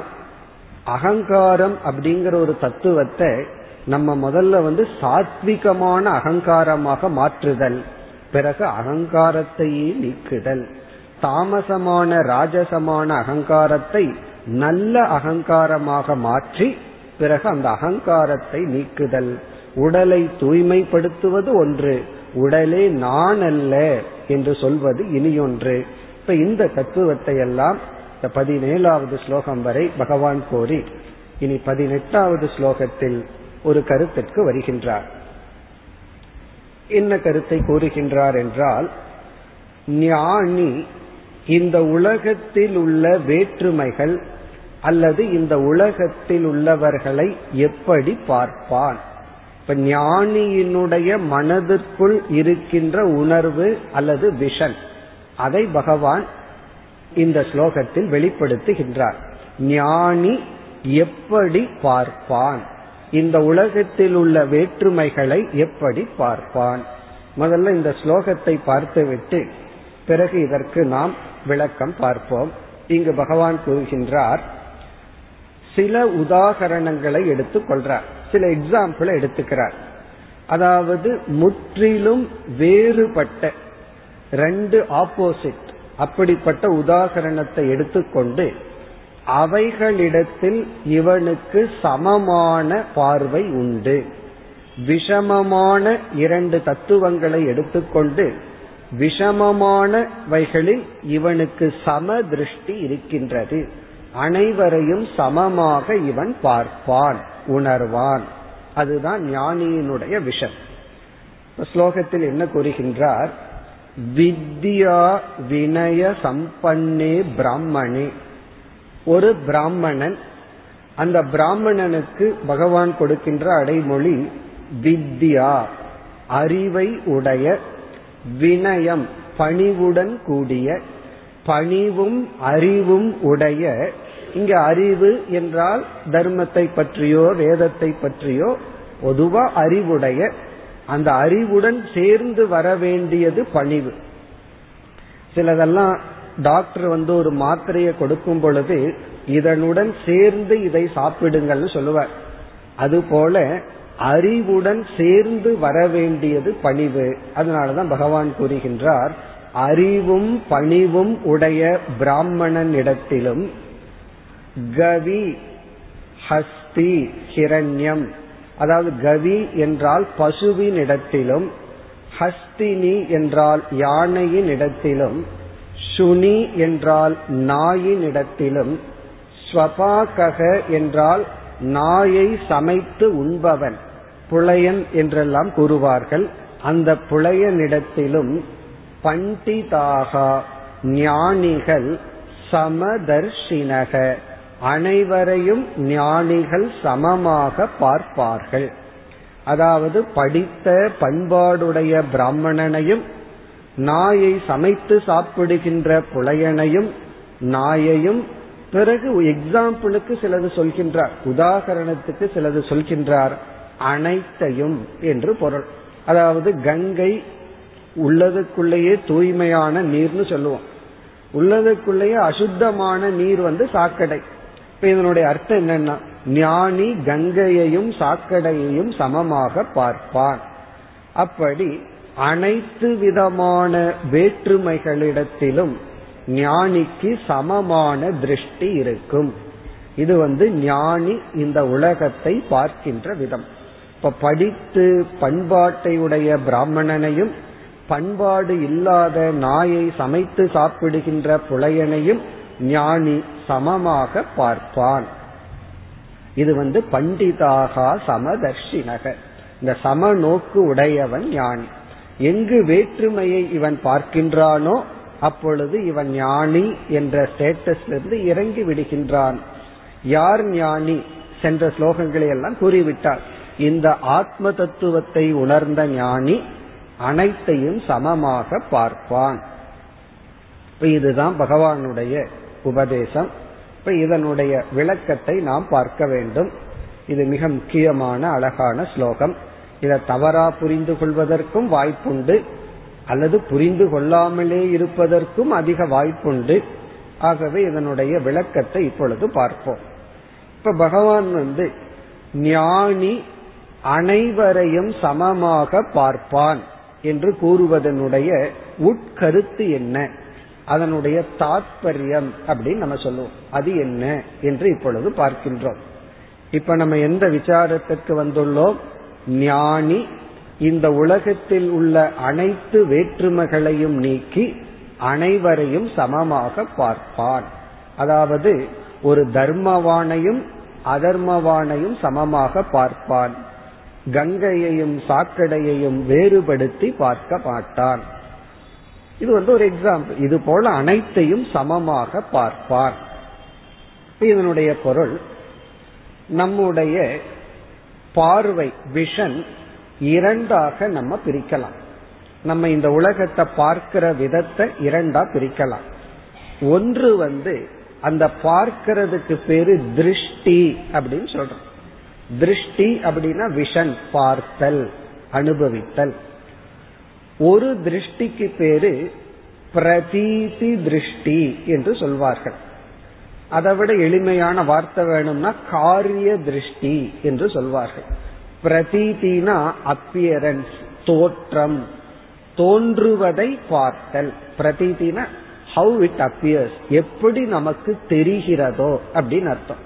அகங்காரம் அப்படிங்கிற ஒரு தத்துவத்தை நம்ம முதல்ல வந்து சாத்விகமான அகங்காரமாக மாற்றுதல் பிறகு அகங்காரத்தையே நீக்குதல். தாமசமான ராஜசமான அகங்காரத்தை நல்ல அகங்காரமாக மாற்றி பிறகு அந்த அகங்காரத்தை நீக்குதல். உடலை தூய்மைப்படுத்துவது ஒன்று உடலே நான் அல்ல என்று சொல்வது இனியொன்று. இப்ப இந்த தத்துவத்தை எல்லாம் இந்த பதினேழாவது ஸ்லோகம் வரை பகவான் கோரி இனி பதினெட்டாவது ஸ்லோகத்தில் ஒரு கருத்திற்கு வருகின்றார். என்ன கருத்தை கூறுகின்றார் என்றால் ஞானி இந்த உலகத்தில் உள்ள வேற்றுமைகள் அல்லது இந்த உலகத்தில் உள்ளவர்களை எப்படி பார்ப்பான்? இப்ப ஞானியினுடைய மனதிற்குள் இருக்கின்ற உணர்வு அல்லது விஷன் அதை பகவான் இந்த ஸ்லோகத்தில் வெளிப்படுத்துகின்றார். ஞானி எப்படி பார்ப்பான்? இந்த உலகத்தில் உள்ள வேற்றுமைகளை எப்படி பார்ப்பான்? முதல்ல இந்த ஸ்லோகத்தை பார்த்துவிட்டு பிறகு இதற்கு நாம் விளக்கம் பார்ப்போம். இங்கு பகவான் கூறுகின்றார் சில உதாகரணங்களை எடுத்துக் கொள்றார். சில எக்ஸாம்பிளை எடுத்துக்கிறார். அதாவது முற்றிலும் வேறுபட்ட ரெண்டு ஆப்போசிட் அப்படிப்பட்ட உதாகரணத்தை எடுத்துக்கொண்டு அவைகளிடத்தில் இவனுக்கு சமமான பார்வை உண்டு. விஷமமான இரண்டு தத்துவங்களை எடுத்துக்கொண்டு விஷமமானவைகளில் இவனுக்கு சம திருஷ்டி இருக்கின்றது. அனைவரையும் சமமாக இவன் பார்ப்பான் உணர்வான். அதுதான் ஞானியினுடைய விஷம். ஸ்லோகத்தில் என்ன கூறுகின்றார்? வித்யா வினய சம்பன்னே பிராமணே. ஒரு பிராமணன் அந்த பிராமணனுக்கு பகவான் கொடுக்கின்ற அடைமொழி வித்யா அறிவை உடைய வினயம் பணிவுடன் கூடிய பணிவும் அறிவும் உடைய இங்க அறிவு என்றால் தர்மத்தை பற்றியோ வேதத்தை பற்றியோ பொதுவா அறிவுடைய அந்த அறிவுடன் சேர்ந்து வர வேண்டியது பணிவு. சிலதெல்லாம் டாக்டர் வந்து ஒரு மாத்திரையை கொடுக்கும் பொழுது இதனுடன் சேர்ந்து இதை சாப்பிடுங்கள்னு சொல்லுவார். அதுபோல அறிவுடன் சேர்ந்து வர வேண்டியது பணிவு. அதனாலதான் பகவான் கூறுகின்றார் அறிவும் பணிவும் உடைய பிராமணன் இடத்திலும் கவி ஹஸ்தி ஹிரண்யம் அதாவது கவி என்றால் பசுவின் இடத்திலும் ஹஸ்தினி என்றால் யானையின் இடத்திலும் சுனி என்றால் நாயின் இடத்திலும் ஸ்வபாகக என்றால் நாயை சமைத்து உண்பவன் புலையன் என்றெல்லாம் கூறுவார்கள். அந்த புலையனிடத்திலும் பண்டிதாகா ஞானிகள் சமதர்ஷினக. அனைவரையும் ஞானிகள் சமமாக பார்ப்பார்கள். அதாவது படித்த பண்பாடுடைய பிராமணனையும் நாயை சமைத்து சாப்பிடுகின்ற புலையனையும் நாயையும் பிறகு எக்ஸாம்பிளுக்கு சிலது சொல்கின்றார் உதாகரணத்துக்கு சிலது சொல்கின்றார் அனைத்தையும் என்று பொருள். அதாவது கங்கை உள்ளதுக்குள்ளேயே தூய்மையான நீர்னு சொல்லுவோம். உள்ளதுக்குள்ளேயே அசுத்தமான நீர் வந்து சாக்கடை. இப்ப இதனுடைய அர்த்தம் என்னன்னா ஞானி கங்கையையும் சாக்கடையையும் சமமாக பார்ப்பான். அப்படி அனைத்து விதமான வேற்றுமைகளிடத்திலும் ஞானிக்கு சமமான திருஷ்டி இருக்கும். இது வந்து ஞானி இந்த உலகத்தை பார்க்கின்ற விதம். இப்ப படித்து பண்பாட்டை உடைய பிராமணனையும் பண்பாடு இல்லாத நாயை சமைத்து சாப்பிடுகின்ற புலையனையும் ஞானி சமமாக பார்ப்பான். இது வந்து பண்டிதாகா சமதர்ஷினக. இந்த சம நோக்கு உடையவன் ஞானி. எங்கு வேற்றுமையை இவன் பார்க்கின்றானோ அப்பொழுது இவன் ஞானி என்ற ஸ்டேட்டஸ்ல இருந்து இறங்கி விடுகின்றான். யார் ஞானி? சென்ற ஸ்லோகங்களை எல்லாம் கூறிவிட்டார். இந்த ஆத்ம தத்துவத்தை உணர்ந்த ஞானி அனைத்தையும் சமமாக பார்ப்பான். இதுதான் பகவானுடைய உபதேசம். இப்ப இதனுடைய விளக்கத்தை நாம் பார்க்க வேண்டும். இது மிக முக்கியமான அழகான ஸ்லோகம். இதை தவறா புரிந்து கொள்வதற்கும் வாய்ப்புண்டு அல்லது புரிந்து கொள்ளாமலே இருப்பதற்கும் அதிக வாய்ப்புண்டு. ஆகவே இதனுடைய விளக்கத்தை இப்பொழுது பார்ப்போம். இப்ப பகவான் வந்து ஞானி அனைவரையும் சமமாக பார்ப்பான் என்று கூறுவதனுடைய உட்கருத்து என்ன? அதனுடைய தாத்பரியம் அப்படின்னு நம்ம சொல்லுவோம். அது என்ன என்று இப்பொழுது பார்க்கின்றோம். இப்ப நம்ம எந்த விசாரத்திற்கு வந்துள்ளோம்? ஞானி இந்த உலகத்தில் உள்ள அனைத்து வேற்றுமைகளையும் நீக்கி அனைவரையும் சமமாக பார்ப்பான். அதாவது ஒரு தர்மவானையும் அதர்மவானையும் சமமாக பார்ப்பான். கங்கையையும் சாக்கடையையும் வேறுபடுத்தி பார்க்க மாட்டான். இது வந்து ஒரு எக்ஸாம்பிள் இது போல அனைத்தையும் சமமாக பார்ப்பார். இதனுடைய பொருள் நம்முடைய பார்வை விஷன் இரண்டாக நம்ம பிரிக்கலாம். நம்ம இந்த உலகத்தை பார்க்கிற விதத்தை இரண்டா பிரிக்கலாம். ஒன்று வந்து அந்த பார்க்கிறதுக்கு பேரு திருஷ்டி அப்படின்னு சொல்றோம். திருஷ்டி அப்படின்னா விஷன் பார்த்தல் அனுபவித்தல். ஒரு திருஷ்டிக்கு பேரு பிரதீதி திருஷ்டி என்று சொல்வார்கள். அதை விட எளிமையான வார்த்தை வேணும்னா காரிய திருஷ்டி என்று சொல்வார்கள். பிரதீதினா அப்பியரன்ஸ் தோற்றம் தோன்றுவதை பார்த்தல். பிரதீதினா ஹவு இட் அப்பியர்ஸ் எப்படி நமக்கு தெரிகிறதோ அப்படின்னு அர்த்தம்.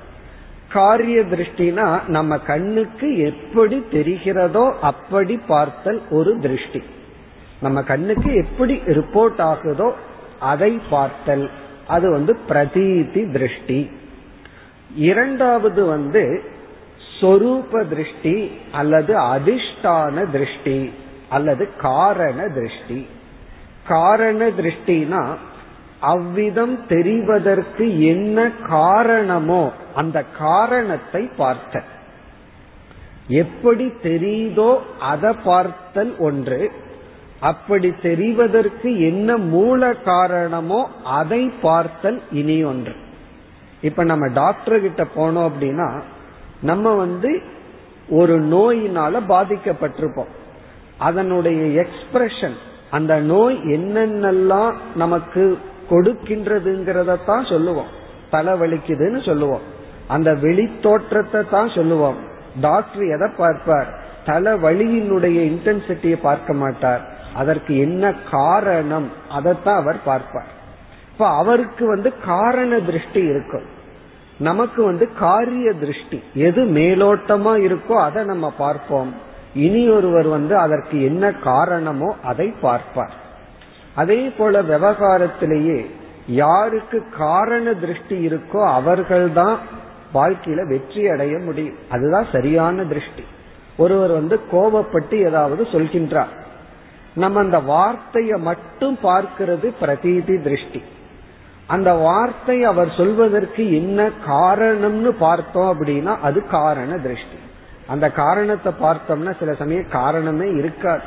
காரிய திருஷ்டினா நம்ம கண்ணுக்கு எப்படி தெரிகிறதோ அப்படி பார்த்தல் ஒரு திருஷ்டி. நம்ம கண்ணுக்கு எப்படி ரிப்போர்ட் ஆகுதோ அதை பார்த்தல். அது வந்து பிரதீதி திருஷ்டி. இரண்டாவது வந்து சொரூப திருஷ்டி அல்லது அதிஷ்டான திருஷ்டி அல்லது காரண திருஷ்டி. காரண திருஷ்டினா அவ்விதம் தெரிவதற்கு என்ன காரணமோ அந்த காரணத்தை பார்த்த எப்படி தெரியுதோ அதை பார்த்தல் ஒன்று. அப்படி தெரிவதற்கு என்ன மூல காரணமோ அதை பார்த்தல் இனி ஒன்று. இப்ப நம்ம டாக்டர் கிட்ட போனோம் அப்படின்னா நம்ம வந்து ஒரு நோயினால பாதிக்கப்பட்டிருப்போம். அதனுடைய எக்ஸ்பிரஷன் அந்த நோய் என்னென்னலாம் நமக்கு கொடுக்கின்றதுங்கிறத தான் சொல்லுவோம். தலை வலிக்குதுன்னு சொல்லுவோம். அந்த வெளித்தோற்றத்தை தான் சொல்லுவோம். டாக்டர் எதை பார்ப்பார்? தலை வலியினுடைய இன்டென்சிட்டியை பார்க்க மாட்டார். அதற்கு என்ன காரணம்? அதைத்தான் அவர் பார்ப்பார். இப்ப அவருக்கு வந்து காரண திருஷ்டி இருக்கும். நமக்கு வந்து காரிய திருஷ்டி. எது மேலோட்டமா இருக்கோ அதை நம்ம பார்ப்போம். இனி ஒருவர் வந்து அதற்கு என்ன காரணமோ அதை பார்ப்பார். அதே போல விவகாரத்திலேயே யாருக்கு காரண திருஷ்டி இருக்கோ அவர்கள்தான் வாழ்க்கையில வெற்றி அடைய முடியும். அதுதான் சரியான திருஷ்டி. ஒருவர் வந்து கோபப்பட்டு ஏதாவது சொல்கின்றார். நம்ம அந்த வார்த்தையை மட்டும் பார்க்கிறது பிரதீதி திருஷ்டி. அந்த வார்த்தை அவர் சொல்வதற்கு என்ன காரணம்னு பார்த்தோம் அப்படின்னா அது காரண திருஷ்டி. அந்த காரணத்தை பார்த்தோம்னா சில சமயம் காரணமே இருக்காது.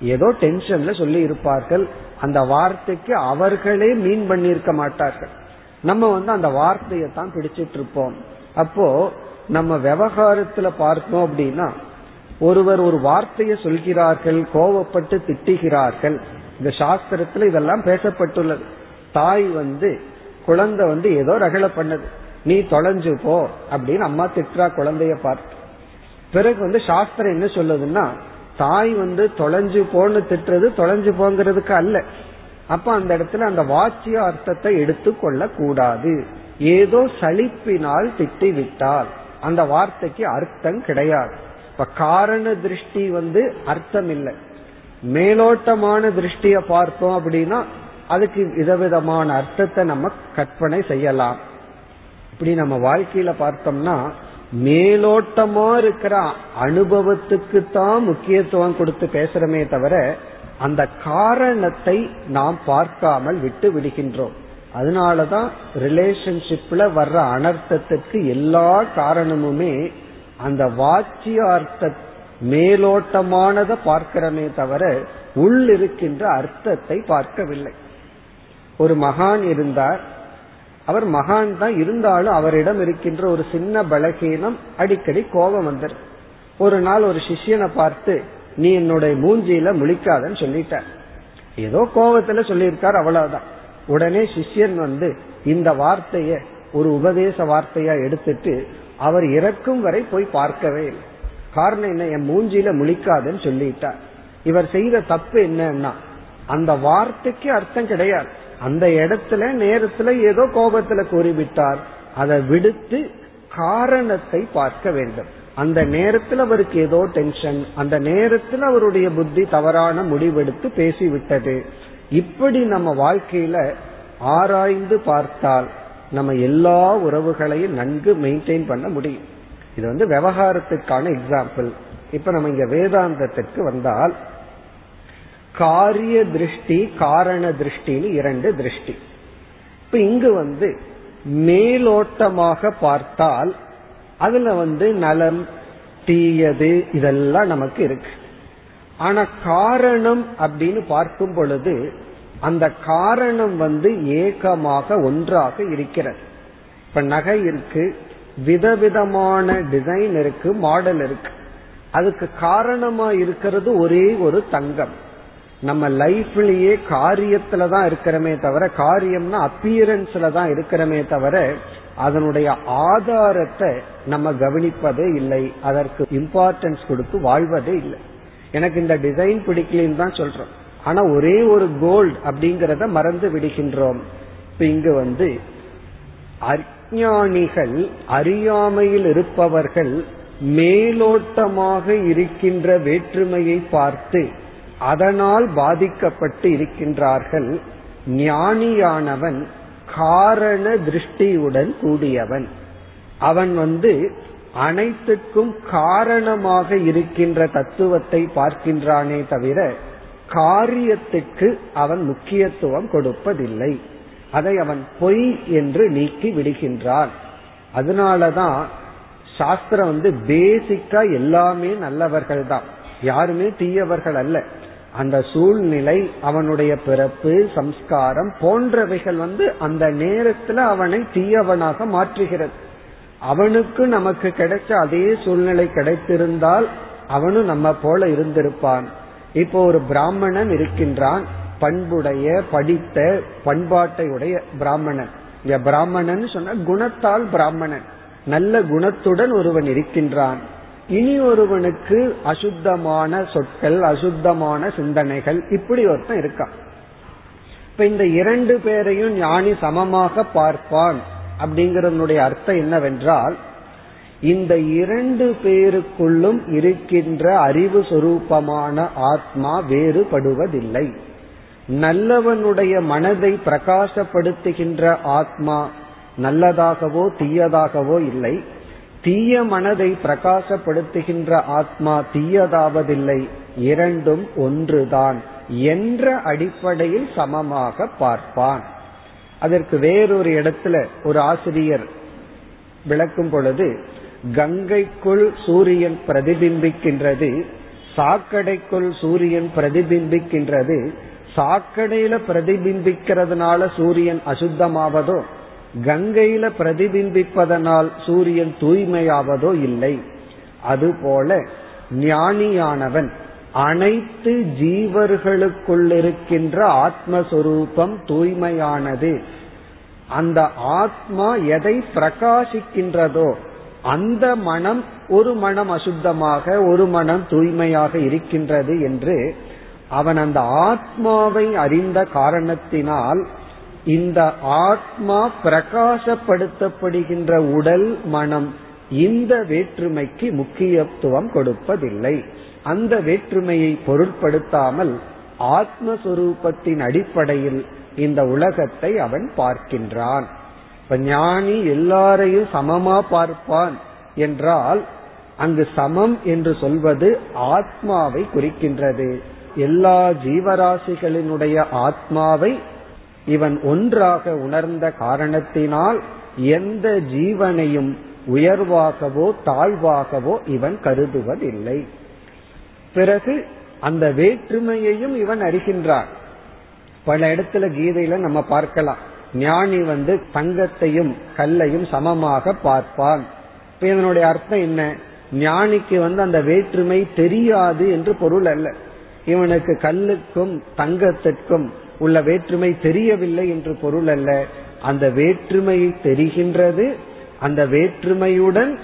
ஏதோ டென்ஷன்ல சொல்லி இருப்பார்கள். அந்த வார்த்தைக்கு அவர்களே மீன் பண்ணியிருக்க மாட்டார்கள். நம்ம வந்து அந்த வார்த்தையை தான் பிடிச்சிட்டு இருப்போம். அப்போ நம்ம விவகாரத்துல பார்த்தோம் அப்படின்னா ஒருவர் ஒரு வார்த்தையை சொல்கிறார்கள் கோவப்பட்டு திட்டுகிறார்கள். இந்த சாஸ்திரத்துல இதெல்லாம் பேசப்பட்டுள்ளது. தாய் வந்து குழந்தை வந்து ஏதோ ரகல பண்ணது. நீ தொலைஞ்சு போ அப்படின்னு அம்மா திட்டுறா குழந்தைய பார்த்து. பிறகு வந்து சாஸ்திரம் என்ன சொல்லுதுன்னா தாய் வந்து தொலைஞ்சு போன்னு திட்டுறது தொலைஞ்சு போங்கிறதுக்கு அல்ல. அப்ப அந்த இடத்துல அந்த வாச்சிய அர்த்தத்தை எடுத்துக்கொள்ள கூடாது ஏதோ சலிப்பினால் திட்டி விட்டால் அந்த வார்த்தைக்கு அர்த்தம் கிடையாது. இப்ப காரண திருஷ்டி வந்து அர்த்தம் இல்லை மேலோட்டமான திருஷ்டிய பார்த்தோம் அப்படின்னா அதுக்கு விதவிதமான அர்த்தத்தை நம்ம கற்பனை செய்யலாம். இப்படி நம்ம வாழ்க்கையில பார்த்தோம்னா மேலோட்டமா இருக்கிற அனுபவத்துக்கு தான் முக்கியத்துவம் கொடுத்து பேசுறமே தவிர அந்த காரணத்தை நாம் பார்க்காமல் விட்டு விடுகின்றோம். அதனாலதான் ரிலேஷன்ஷிப்ல வர்ற அனர்த்தத்துக்கு எல்லா காரணமுமே அந்த வாச்சியார்த்த மேலோட்டமானதை பார்க்கிறமே தவிர உள் இருக்கின்ற அர்த்தத்தை பார்க்கவில்லை. ஒரு மகான் இருந்தார். அவர் மகான் தான் இருந்தாலும் அவரிடம் இருக்கின்ற ஒரு சின்ன பலகீனம் அடிக்கடி கோபம் வந்துரு ஒரு நாள் ஒரு சிஷியனை பார்த்து நீ என்னுடைய மூஞ்சியில முழிக்காதன்னு சொல்லிட்டார். ஏதோ கோபத்துல சொல்லியிருக்கார் அவ்வளவுதான். உடனே சிஷ்யன் வந்து இந்த வார்த்தைய ஒரு உபதேச வார்த்தையா எடுத்துட்டு அவர் இறக்கும் வரை போய் பார்க்கவே இல்லை. காரணம் என்ன? என் மூஞ்சியில முழிக்காதுன்னு சொல்லிட்டார். இவர் செய்த தப்பு என்னன்னா அந்த வார்த்தைக்கு அர்த்தம் கிடையாது. அந்த இடத்துல நேரத்துல ஏதோ கோபத்துல கூறிவிட்டார். அதை விடுத்து காரணத்தை பார்க்க வேண்டும். அந்த நேரத்தில் அவருக்கு ஏதோ டென்ஷன் அந்த நேரத்தில் அவருடைய புத்தி தவறான முடிவெடுத்து பேசிவிட்டது. இப்படி நம்ம வாழ்க்கையில ஆராய்ந்து பார்த்தால் நம்ம எல்லா உறவுகளையும் நன்கு மெயின்டைன் பண்ண முடியும். இது வந்து விவகாரத்துக்கான எக்ஸாம்பிள் இப்ப நம்ம இங்க வேதாந்தத்திற்கு வந்தால் காரிய திருஷ்டி காரண திருஷ்டின்னு இரண்டு திருஷ்டி. இப்ப இங்கு வந்து மேலோட்டமாக பார்த்தால் அதுல வந்து நலம் தீயது இதெல்லாம் நமக்கு இருக்கு. ஆனா காரணம் அப்படின்னு பார்க்கும் பொழுது அந்த காரணம் வந்து ஏகமாக ஒன்றாக இருக்கிறது. இப்ப நகை இருக்கு விதவிதமான டிசைன் இருக்கு மாடல் இருக்கு. அதுக்கு காரணமா இருக்கிறது ஒரே ஒரு தங்கம். நம்ம லைஃப்லயே காரியத்துல தான் இருக்கிறமே தவிர காரியம்னா அப்பியரன்ஸ்ல தான் இருக்கிறமே தவிர அதனுடைய ஆதாரத்தை நம்ம கவனிப்பதே இல்லை. அதற்கு இம்பார்ட்டன்ஸ் கொடுத்து வாழ்வதே இல்லை. எனக்கு இந்த டிசைன் பிடிக்கலன்னு தான் சொல்றோம். ஆனா ஒரே ஒரு கோல்டு அப்படிங்கறத மறந்து விடுகின்றோம். இப்ப இங்கு வந்து அஞ்ஞானிகள் அறியாமையில் இருப்பவர்கள் மேலோட்டமாக இருக்கின்ற வேற்றுமையை பார்த்து அதனால் பாதிக்கப்பட்டு இருக்கின்றார்கள். ஞானியானவன் காரண திருஷ்டியுடன் கூடியவன். அவன் வந்து அனைத்துக்கும் காரணமாக இருக்கின்ற தத்துவத்தை பார்க்கின்றானே தவிர காரியத்துக்கு அவன் முக்கியத்துவம் கொடுப்பதில்லை. அதை அவன் பொய் என்று நீக்கி விடுகின்றான். அதனாலதான் சாஸ்திரம் வந்து பேசிக்கா எல்லாமே நல்லவர்கள் தான். யாருமே தீயவர்கள் அல்ல. அந்த சூழ்நிலை அவனுடைய பிறப்பு சம்ஸ்காரம் போன்றவைகள் வந்து அந்த நேரத்துல அவனை தீயவனாக மாற்றுகிறது. அவனுக்கு நமக்கு கிடைச்ச அதே சூழ்நிலை கிடைத்திருந்தால் அவனும் நம்ம போல இருந்திருப்பான். இப்போ ஒரு பிராமணன் இருக்கின்றான் பண்புடைய படித்த பண்பாட்டை உடைய பிராமணன். இங்க பிராமணன் சொன்ன குணத்தால் பிராமணன். நல்ல குணத்துடன் ஒருவன் இருக்கின்றான். இனி ஒருவனுக்கு அசுத்தமான சொற்கள் அசுத்தமான சிந்தனைகள் இப்படி ஒருத்தன் இருக்கான். இப்ப இந்த இரண்டு பேரையும் ஞானி சமமாக பார்ப்பான் அப்படிங்கறதனுடைய அர்த்தம் என்னவென்றால் இந்த இரண்டு பேருக்குள்ளும் இருக்கின்ற அறிவு சொரூபமான ஆத்மா வேறுபடுவதில்லை. நல்லவனுடைய மனதை பிரகாசப்படுத்துகின்ற ஆத்மா நல்லதாகவோ தீயதாகவோ இல்லை. தீய மனதை பிரகாசப்படுத்துகின்ற ஆத்மா தீயதாவதில்லை. இரண்டும் ஒன்றுதான் என்ற அடிப்படையில் சமமாக பார்ப்பான். அதற்கு வேறொரு இடத்துல ஒரு ஆசிரியர் விளக்கும் பொழுது கங்கைக்குள் சூரியன் பிரதிபிம்பிக்கின்றது சாக்கடைக்குள் சூரியன் பிரதிபிம்பிக்கின்றது. சாக்கடையில பிரதிபிம்பிக்கிறதுனால சூரியன் அசுத்தமாவதோ கங்கையில பிரதிபிம்பிப்பதனால் சூரியன் தூய்மையாவதோ இல்லை. அதுபோல ஞானியானவன் அனைத்து ஜீவர்களுக்குள் இருக்கின்ற ஆத்மஸ்வரூபம் தூய்மையானது. அந்த ஆத்மா எதை பிரகாசிக்கின்றதோ அந்த மனம் ஒரு மனம் அசுத்தமாக ஒரு மனம் தூய்மையாக இருக்கின்றது என்று அவன் அந்த ஆத்மாவை அறிந்த காரணத்தினால் இந்த ஆத்மா பிரகாசப்படுத்தப்படுகின்ற உடல் மனம் இந்த வேற்றுமைக்கு முக்கியத்துவம் கொடுப்பதில்லை. அந்த வேற்றுமையை பொருட்படுத்தாமல் ஆத்மஸ்வரூபத்தின் அடிப்படையில் இந்த உலகத்தை அவன் பார்க்கின்றான். இப்ப ஞானி எல்லாரையும் சமமா பார்ப்பான் என்றால் அங்கு சமம் என்று சொல்வது ஆத்மாவை குறிக்கின்றது. எல்லா ஜீவராசிகளினுடைய ஆத்மாவை இவன் ஒன்றாக உணர்ந்த காரணத்தினால் எந்த ஜீவனையும் உயர்வாகவோ தாழ்வாகவோ இவன் கருதுவதில்லை. பிறகு அந்த வேற்றுமையையும் இவன் அறிகின்றான். பல இடத்துல கீதையில நம்ம பார்க்கலாம். ஞானி வந்து தங்கத்தையும் கல்லையும் சமமாக பார்ப்பான். இப்ப இதனுடைய அர்த்தம் என்ன? ஞானிக்கு வந்து அந்த வேற்றுமை தெரியாது என்று பொருள் அல்ல. இவனுக்கு கல்லுக்கும் தங்கத்திற்கும் உள்ள வேற்றுமை தெரியவில்லை என்று பொருள் அல்ல. அந்த வேற்றுமை தெரிகின்றது. அந்த வேற்றுமையுடன்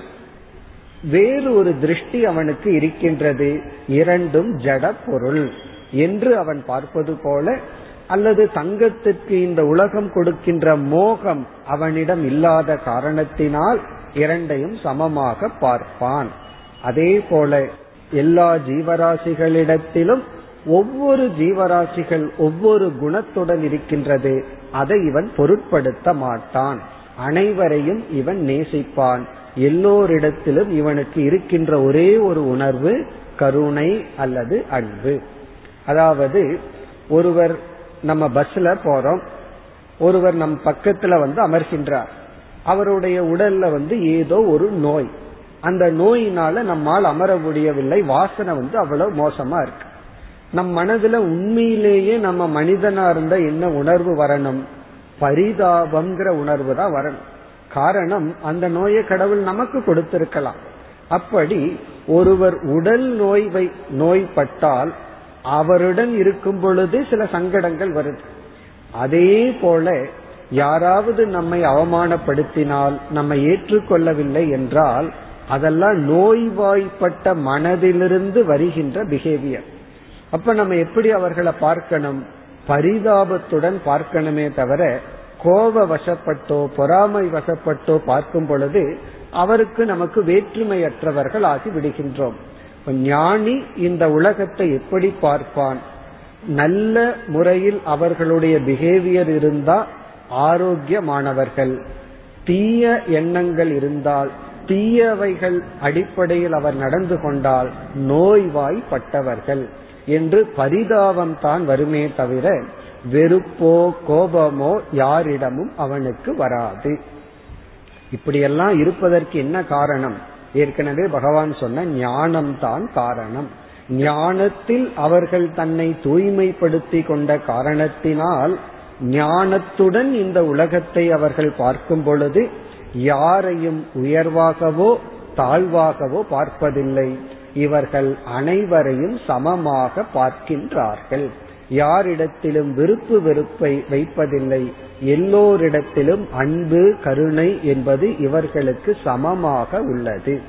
வேறு ஒரு திருஷ்டி அவனுக்கு இருக்கின்றது. இரண்டும் ஜட பொருள் என்று அவன் பார்ப்பது போல அல்லது தங்கத்திற்கு இந்த உலகம் கொடுக்கின்ற மோகம் அவனிடம் இல்லாத காரணத்தினால் இரண்டையும் சமமாக பார்ப்பான். அதே போல எல்லா ஜீவராசிகளிடத்திலும் ஒவ்வொரு ஜீவராசிகள் ஒவ்வொரு குணத்துடன் இருக்கின்றது. அதை இவன் பொருட்படுத்த மாட்டான். அனைவரையும் இவன் நேசிப்பான். எல்லோரிடத்திலும் இவனுக்கு இருக்கின்ற ஒரே ஒரு உணர்வு கருணை அல்லது அன்பு. அதாவது ஒருவர் நம்ம பஸ்ல போறோம். ஒருவர் நம் பக்கத்துல வந்து அமர்கின்றார். அவருடைய உடல்ல வந்து ஏதோ ஒரு நோய். அந்த நோயினால நம்மால் அமர முடியவில்லை. வாசனை வந்து அவ்வளவு மோசமா இருக்கு. நம் மனதுல உண்மையிலேயே நம்ம மனிதனா இருந்த என்ன உணர்வு வரணும்? பரிதாபங்கிற உணர்வு தான் வரணும். காரணம் அந்த நோயை கடவுள் நமக்கு கொடுத்திருக்கலாம். அப்படி ஒருவர் உடல் நோய் நோய்பட்டால் அவருடன் இருக்கும் பொழுது சில சங்கடங்கள் வருது. அதே போல யாராவது நம்மை அவமானப்படுத்தினால் நம்மை ஏற்றுக்கொள்ளவில்லை என்றால் அதெல்லாம் நோய்வாய்ப்பட்ட மனதிலிருந்து வருகின்ற பிஹேவியர் அப்ப நம்ம எப்படி அவர்களை பார்க்கணும்? பரிதாபத்துடன் பார்க்கணுமே தவிர கோப வசப்பட்டோ பொறாமை வசப்பட்டோ பார்க்கும் பொழுது அவருக்கு நமக்கு வேற்றுமையற்றவர்கள் ஆகி விடுகின்றோம். ஞானி இந்த உலகத்தை எப்படி பார்ப்பான்? நல்ல முறையில் அவர்களுடைய பிஹேவியர் இருந்தா ஆரோக்கியமானவர்கள். தீய எண்ணங்கள் இருந்தால் தீயவைகள் அடிப்படையில் அவர் நடந்து கொண்டால் நோய்வாய்ப்பட்டவர்கள் என்று பரிதாபம் தான் வருமே தவிர வெறுப்போ கோபமோ யாரிடமும் அவனுக்கு வராது. இப்படியெல்லாம் இருப்பதற்கு என்ன காரணம்? ஏற்கனவே பகவான் சொன்ன ஞானம் தான் காரணம். ஞானத்தில் அவர்கள் தன்னை தூய்மைப்படுத்தி கொண்ட காரணத்தினால் ஞானத்துடன் இந்த உலகத்தை அவர்கள் பார்க்கும் பொழுது யாரையும் உயர்வாகவோ தாழ்வாகவோ பார்ப்பதில்லை. இவர்கள் அனைவரையும் சமமாக பார்க்கின்றார்கள். யாரிடத்திலும் விருப்பு வெறுப்பை வைப்பதில்லை. எல்லோரிடத்திலும் அன்பு கருணை என்பது இவர்களுக்கு சமமாக உள்ளது.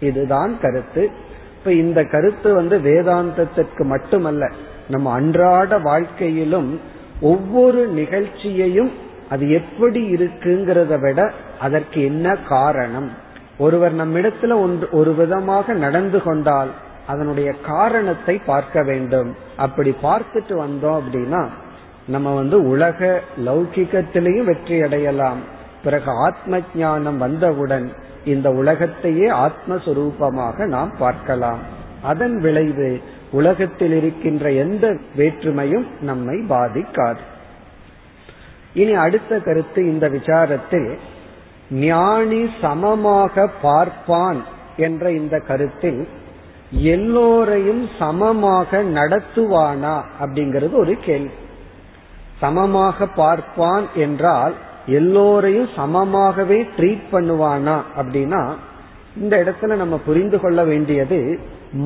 இதுதான் கருத்து. இப்ப இந்த கருத்து வந்து வேதாந்தத்திற்கு மட்டுமல்ல நம்ம அன்றாட வாழ்க்கையிலும் ஒவ்வொரு நிகழ்ச்சியையும் அது எப்படி இருக்குங்கிறத விட அதற்கு என்ன காரணம்? ஒருவர் நம்மிடத்துல ஒன்று ஒரு விதமாக நடந்து கொண்டால் அதனுடைய காரணத்தை பார்க்க வேண்டும். அப்படி பார்த்துட்டு வந்தோம் அப்படின்னா நம்ம வந்து உலக லௌகிகத்திலையும் வெற்றி அடையலாம். பிறகு ஆத்ம ஞானம் வந்தவுடன் இந்த உலகத்தையே ஆத்மஸ்வரூபமாக நாம் பார்க்கலாம். அதன் விளைவு உலகத்தில் இருக்கின்ற எந்த வேற்றுமையும் நம்மை பாதிக்காது. இனி அடுத்த கருத்து இந்த விசாரத்தில் ஞானி சமமாக பார்ப்பான் என்ற இந்த கருத்தில் எல்லோரையும் சமமாக நடத்துவானா அப்படிங்கிறது ஒரு கேள்வி. சமமாக பார்ப்பான் என்றால் எல்லோரையும் சமமாகவே ட்ரீட் பண்ணுவானா அப்படின்னா இந்த இடத்துல நம்ம புரிந்து கொள்ள வேண்டியது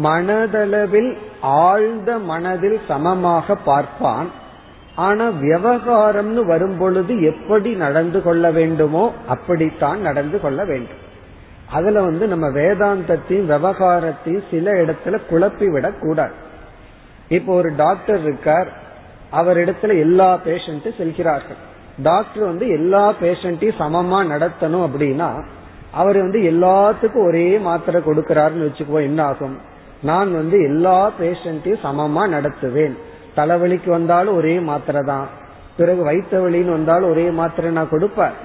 மனதளவில் ஆழ்ந்த மனதில் சமமாக பார்ப்பான். ஆனா விவகாரம்னு வரும் பொழுது எப்படி நடந்து கொள்ள வேண்டுமோ அப்படித்தான் நடந்து கொள்ள வேண்டும். அதுல வந்து நம்ம வேதாந்தத்தையும் விவகாரத்தையும் சில இடத்துல குழப்பி விடக் கூடாது இப்போ ஒரு டாக்டர் இருக்கார். அவரிடத்துல எல்லா பேஷண்ட்டும் செல்கிறார்கள். டாக்டர் வந்து எல்லா பேஷண்ட்டையும் சமமா நடத்தணும் அப்படின்னா அவர் வந்து எல்லாத்துக்கும் ஒரே மாத்திரை கொடுக்கிறாருன்னு வச்சுக்குவோம் என்ன ஆகும்? நான் வந்து எல்லா பேஷண்ட்டையும் சமமா நடத்துவேன். தலைவலிக்கு வந்தாலும் ஒரே மாத்திரை தான். பிறகு வைத்த வழின்னு வந்தாலும் ஒரே மாத்திரை நான் கொடுப்பார்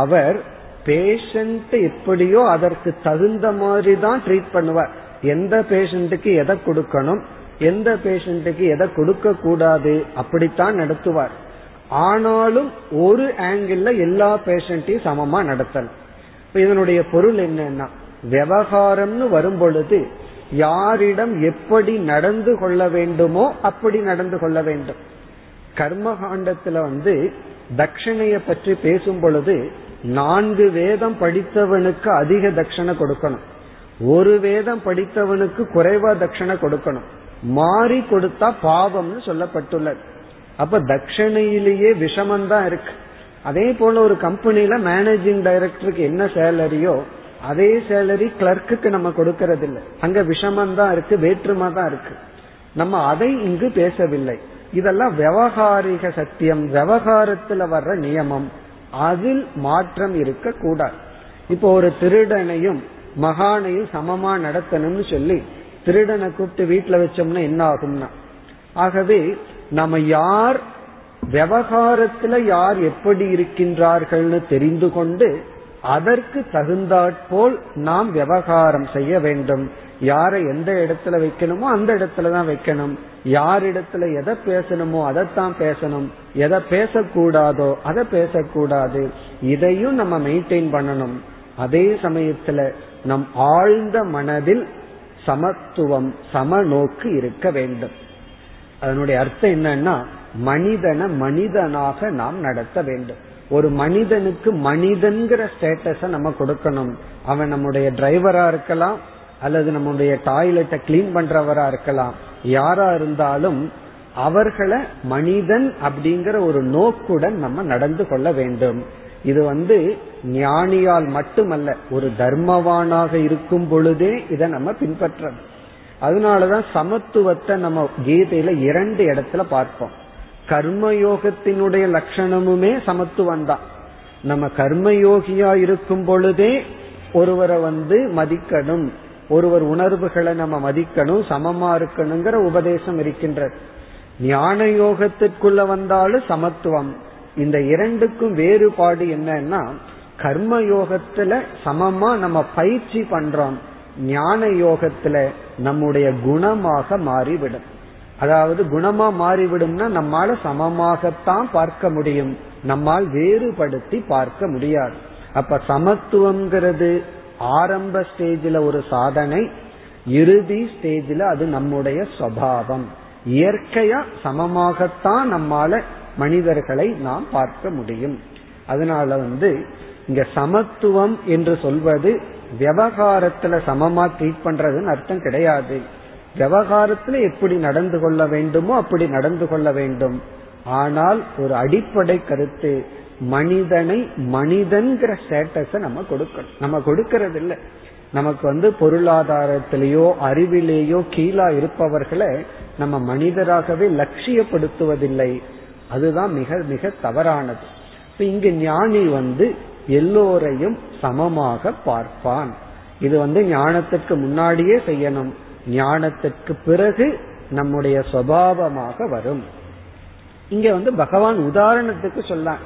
அவர் பேஷண்ட் எப்படியோ அதற்கு தகுந்த மாதிரி தான் ட்ரீட் பண்ணுவார். எந்த பேஷண்ட்டுக்கு எதை கொடுக்கணும்? எந்த பேஷண்ட்டுக்கு எதை கொடுக்க கூடாது அப்படித்தான் நடத்துவார். ஆனாலும் ஒரு ஆங்கிள் எல்லா பேஷண்ட்டையும் சமமா நடத்தணும். இதனுடைய பொருள் என்னன்னா விவகாரம்னு வரும் பொழுது யாரிடம் எப்படி நடந்து கொள்ள வேண்டுமோ அப்படி நடந்து கொள்ள வேண்டும். கர்மகாண்டத்துல வந்து தட்சிணைய பற்றி பேசும் பொழுது நான்கு வேதம் படித்தவனுக்கு அதிக தட்சணை கொடுக்கணும். ஒரு வேதம் படித்தவனுக்கு குறைவா தட்சணை கொடுக்கணும். மாறி கொடுத்தா பாவம்னு சொல்லப்பட்டுள்ளது அப்ப தட்சணையிலேயே விஷமந்தான் இருக்கு. அதே போல ஒரு கம்பெனில மேனேஜிங் டைரக்டருக்கு என்ன சேலரியோ அதே சேலரி கிளர்க்குக்கு நம்ம கொடுக்கறது இல்லை அங்க விஷமந்தான் இருக்கு வேற்றுமா தான் இருக்கு. நம்ம அதை இங்கு பேசவில்லை. இதெல்லாம் விவகாரிக சத்தியம் விவகாரத்துல வர்ற நியமம். அதில் மாற்றம் இருக்க கூடாது இப்போ ஒரு திருடனையும் மகானையும் சமமா நடத்தணும்னு சொல்லி திருடனை கூப்பிட்டு வீட்டுல வச்சோம்னா என்ன ஆகும்னா? ஆகவே நம்ம யார் விவகாரத்துல யார் எப்படி இருக்கின்றார்கள்னு தெரிந்து கொண்டு அதற்கு தகுந்தாற்போல் நாம் விவகாரம் செய்ய வேண்டும். யாரை எந்த இடத்துல வைக்கணுமோ அந்த இடத்துல தான் வைக்கணும். யார் இடத்துல எதை பேசணுமோ அதைத்தான் பேசணும். எதை பேசக்கூடாதோ அதை பேசக்கூடாது. இதையும் நம்ம மெயின்டைன் பண்ணணும். அதே சமயத்துல நம் ஆழ்ந்த மனதில் சமத்துவம் சமநோக்கு இருக்க வேண்டும். அதனுடைய அர்த்தம் என்னன்னா மனிதனை மனிதனாக நாம் நடத்த வேண்டும். ஒரு மனிதனுக்கு மனிதன்கிற ஸ்டேட்டஸ நம்ம கொடுக்கணும். அவன் நம்முடைய டிரைவரா இருக்கலாம் அல்லது நம்முடைய டாய்லெட்டை கிளீன் பண்றவரா இருக்கலாம். யாரா இருந்தாலும் அவர்களை மனிதன் அப்படிங்கிற ஒரு நோக்குடன் நம்ம நடந்து கொள்ள வேண்டும். இது வந்து ஞானியால் மட்டுமல்ல ஒரு தர்மவானாக இருக்கும் பொழுதே இதை நம்ம பின்பற்றணும். அதனாலதான் சமத்துவத்தை நம்ம கீதையில இரண்டு இடத்துல பார்ப்போம். கர்மயோகத்தினுடைய லட்சணமுமே சமத்துவம் தான் நம்ம கர்மயோகியா இருக்கும் பொழுதே ஒருவரை வந்து மதிக்கணும் ஒருவர் உணர்வுகளை நம்ம மதிக்கணும் சமமா இருக்கணுங்கிற உபதேசம் இருக்கின்றது. ஞான யோகத்திற்குள்ள வந்தாலும் சமத்துவம். இந்த இரண்டுக்கும் வேறுபாடு என்னன்னா கர்ம யோகத்துல சமமா நம்ம பயிற்சி பண்றோம் ஞான யோகத்துல நம்முடைய குணமாக மாறிவிடும். அதாவது குணமா மாறிவிடும்னா நம்மால சமமாகத்தான் பார்க்க முடியும். நம்மால் வேறுபடுத்தி பார்க்க முடியாது. அப்ப சமத்துவம்ங்கிறது ஆரம்ப ஸ்டேஜில் ஒரு சாதனை இறுதி ஸ்டேஜில் அது நம்முடைய சுவாவம் இயற்கையா சமமாகத்தான் நம்மால மனிதர்களை நாம் பார்க்க முடியும். அதனால வந்து இங்க சமத்துவம் என்று சொல்வது விவகாரத்துல சமமா ட்ரீட் பண்றதுன்னு அர்த்தம் கிடையாது. விவகாரத்துல எப்படி நடந்து கொள்ள வேண்டுமோ அப்படி நடந்து கொள்ள வேண்டும். ஆனால் ஒரு அடிப்படை கருத்து மனிதனை மனிதன்கிற ஸ்டேட்டஸ நம்ம கொடுக்கணும். நம்ம கொடுக்கறது இல்லை நமக்கு வந்து பொருளாதாரத்திலேயோ அறிவிலேயோ கீழா இருப்பவர்களை நம்ம மனிதராகவே லட்சியப்படுத்துவதில்லை. அதுதான் மிக மிக தவறானது. இப்ப இங்கு ஞானி வந்து எல்லோரையும் சமமாக பார்ப்பான். இது வந்து ஞானத்துக்கு முன்னாடியே செய்யணும். ஞானத்துக்கு பிறகு நம்முடைய சுவாவமாக வரும். இங்க வந்து பகவான் உதாரணத்துக்கு சொல்ல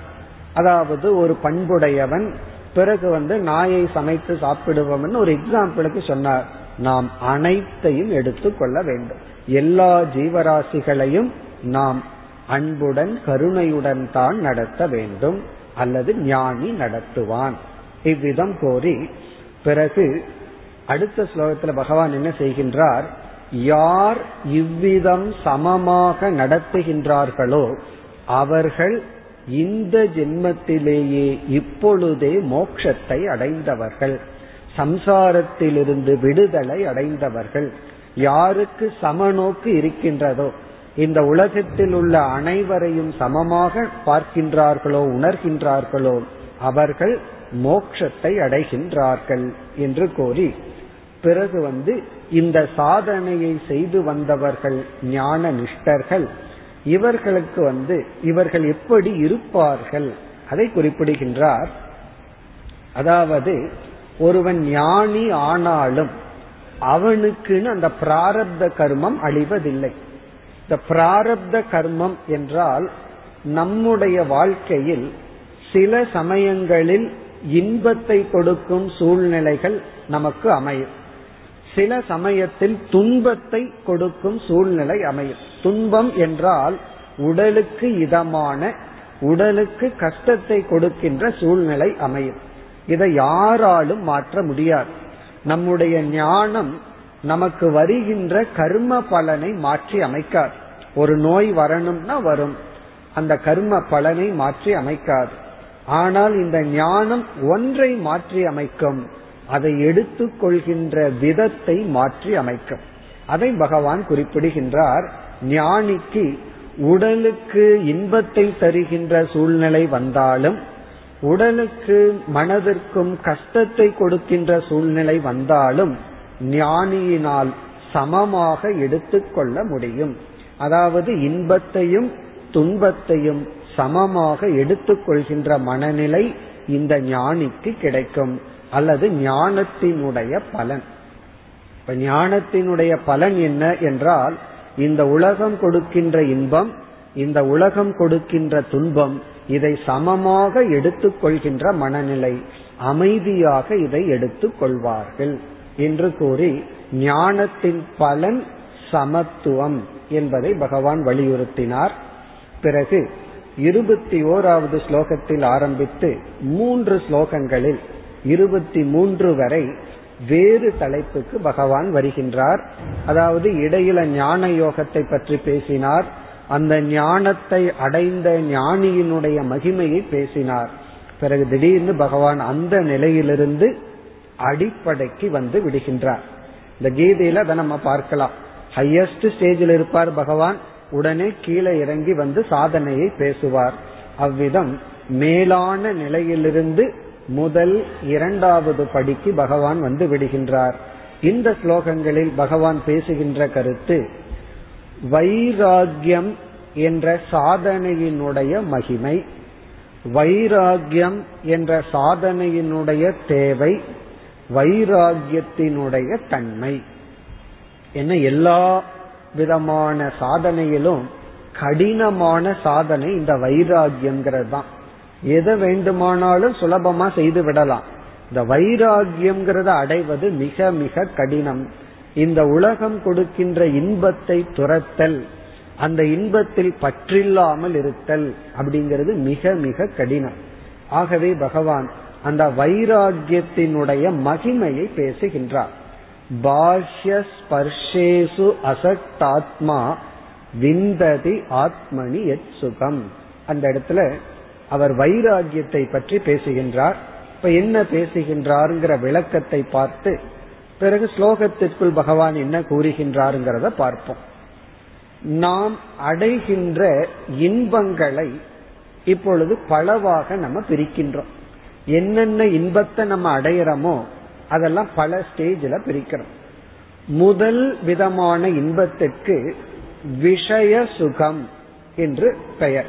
அதாவது ஒரு பண்புடையவன் பிறகு வந்து நாயை சமைத்து சாப்பிடுவோம்னு ஒரு எக்ஸாம்பிளுக்கு சொன்னார். நாம் அனைத்தையும் எடுத்துக்கொள்ள வேண்டும். எல்லா ஜீவராசிகளையும் நாம் அன்புடன் கருணையுடன் தான் நடத்த வேண்டும். அல்லது ஞானி நடத்துவான். இவ்விதம் கோரி பிறகு அடுத்த ஸ்லோகத்துல பகவான் என்ன செய்கின்றார்? யார் இவ்விதம் சமமாக நடத்துகின்றார்களோ அவர்கள் இந்த ஜென்மத்திலேயே இப்பொழுதே மோட்சத்தை அடைந்தவர்கள். சம்சாரத்திலிருந்து விடுதலை அடைந்தவர்கள். யாருக்கு சமநோக்கு இருக்கின்றதோ இந்த உலகத்தில் உள்ள அனைவரையும் சமமாக பார்க்கின்றார்களோ உணர்கின்றார்களோ அவர்கள் மோட்சத்தை அடைகின்றார்கள் என்று கோரி பிறகு வந்து இந்த சாதனையை செய்து வந்தவர்கள் ஞான நிஷ்டர்கள். இவர்களுக்கு வந்து இவர்கள் எப்படி இருப்பார்கள்? அதை குறிப்பிடுகின்றார். அதாவது ஒருவன் ஞானி ஆனாலும் அவனுக்குன்னு அந்த பிராரப்த கர்மம் அழிவதில்லை. இந்த பிராரப்த கர்மம் என்றால் நம்முடைய வாழ்க்கையில் சில சமயங்களில் இன்பத்தை கொடுக்கும் சூழ்நிலைகள் நமக்கு அமையும். சில சமயத்தில் துன்பத்தை கொடுக்கும் சூழ்நிலை அமையும். துன்பம் என்றால் உடலுக்கு இதமான உடலுக்கு கஷ்டத்தை கொடுக்கின்ற சூழ்நிலை அமையும். இதை யாராலும் மாற்ற முடியாது. நம்முடைய ஞானம் நமக்கு வருகின்ற கர்ம பலனை மாற்றி அமைக்காது. ஒரு நோய் வரணும்னா வரும். அந்த கர்ம பலனை மாற்றி அமைக்காது. ஆனால் இந்த ஞானம் ஒன்றை மாற்றி அமைக்கும். அதை எடுத்துக்கொள்கின்ற விதத்தை மாற்றி அமைக்கும். அதை பகவான் குறிப்பிடுகின்றார். ஞானிக்கு உடலுக்கு இன்பத்தை தருகின்ற சூழ்நிலை வந்தாலும் உடலுக்கு மனதிற்கும் கஷ்டத்தை கொடுக்கின்ற சூழ்நிலை வந்தாலும் ஞானியினால் சமமாக எடுத்துக்கொள்ள முடியும். அதாவது இன்பத்தையும் துன்பத்தையும் சமமாக எடுத்துக்கொள்கின்ற மனநிலை இந்த ஞானிக்கு கிடைக்கும். அல்லது ஞானத்தினுடைய பலன். இப்ப ஞானத்தினுடைய பலன் என்ன என்றால் இந்த உலகம் கொடுக்கின்ற இன்பம் இந்த உலகம் கொடுக்கின்ற துன்பம் இதை சமமாக எடுத்துக்கொள்கின்ற மனநிலை அமைதியாக இதை எடுத்துக் கொள்வார்கள். என்று கூறி ஞானத்தின் பலன் சமத்துவம் என்பதை பகவான் வலியுறுத்தினார். பிறகு இருபத்தி ஓராவது ஸ்லோகத்தில் ஆரம்பித்து மூன்று ஸ்லோகங்களில் இருபத்தி மூன்று வரை வேறு தலைப்புக்கு பகவான் வருகின்றார். அதாவது இடையில ஞான யோகத்தை பற்றி பேசினார். அந்த ஞானத்தை அடைந்த ஞானியினுடைய மகிமையை பேசினார். பிறகு திடீர்னு பகவான் அந்த நிலையிலிருந்து அடிப்படைக்கு வந்து விடுகின்றார். இந்த கீதையில அதை நம்ம பார்க்கலாம். ஹையஸ்ட் ஸ்டேஜில் இருப்பார் பகவான். உடனே கீழே இறங்கி வந்து சாதனையை பேசுவார். அவ்விதம் மேலான நிலையிலிருந்து முதல் இரண்டாவது படிக்கு பகவான் வந்து விடுகின்றார். இந்த ஸ்லோகங்களில் பகவான் பேசுகின்ற கருத்து வைராகியம் என்ற சாதனையினுடைய மகிமை வைராகியம் என்ற சாதனையினுடைய தேவை வைராகியத்தினுடைய தன்மை. என்ன எல்லா விதமான சாதனையிலும் கடினமான சாதனை இந்த வைராகியம்ங்கிறது தான் எதை வேண்டுமானாலும் சுலபமா செய்து விடலாம். இந்த வைராகியம்ங்கிறத அடைவது மிக மிக கடினம். இந்த உலகம் கொடுக்கின்ற இன்பத்தை துரத்தல் அந்த இன்பத்தில் பற்றில்லாமல் இருத்தல் அப்படிங்கிறது மிக மிக கடினம். ஆகவே பகவான் அந்த வைராகியத்தினுடைய மகிமையை பேசுகின்றார். பாஷ்ய ஸ்பர்ஷேசு அசட்டாத்மா விந்ததி ஆத்மனி எத் சுகம். அந்த இடத்துல அவர் வைராகியத்தை பற்றி பேசுகின்றார். இப்ப என்ன பேசுகின்றாருங்கிற விளக்கத்தை பார்த்து பிறகு ஸ்லோகத்திற்குள் பகவான் என்ன கூறுகின்றாருங்கிறத பார்ப்போம். நாம் அடைகின்ற இன்பங்களை இப்பொழுது பலவாக நம்ம பிரிக்கின்றோம். என்னென்ன இன்பத்தை நம்ம அடையிறோமோ அதெல்லாம் பல ஸ்டேஜில் பிரிக்கிறோம். முதல் விதமான இன்பத்திற்கு விஷய சுகம் என்று பெயர்.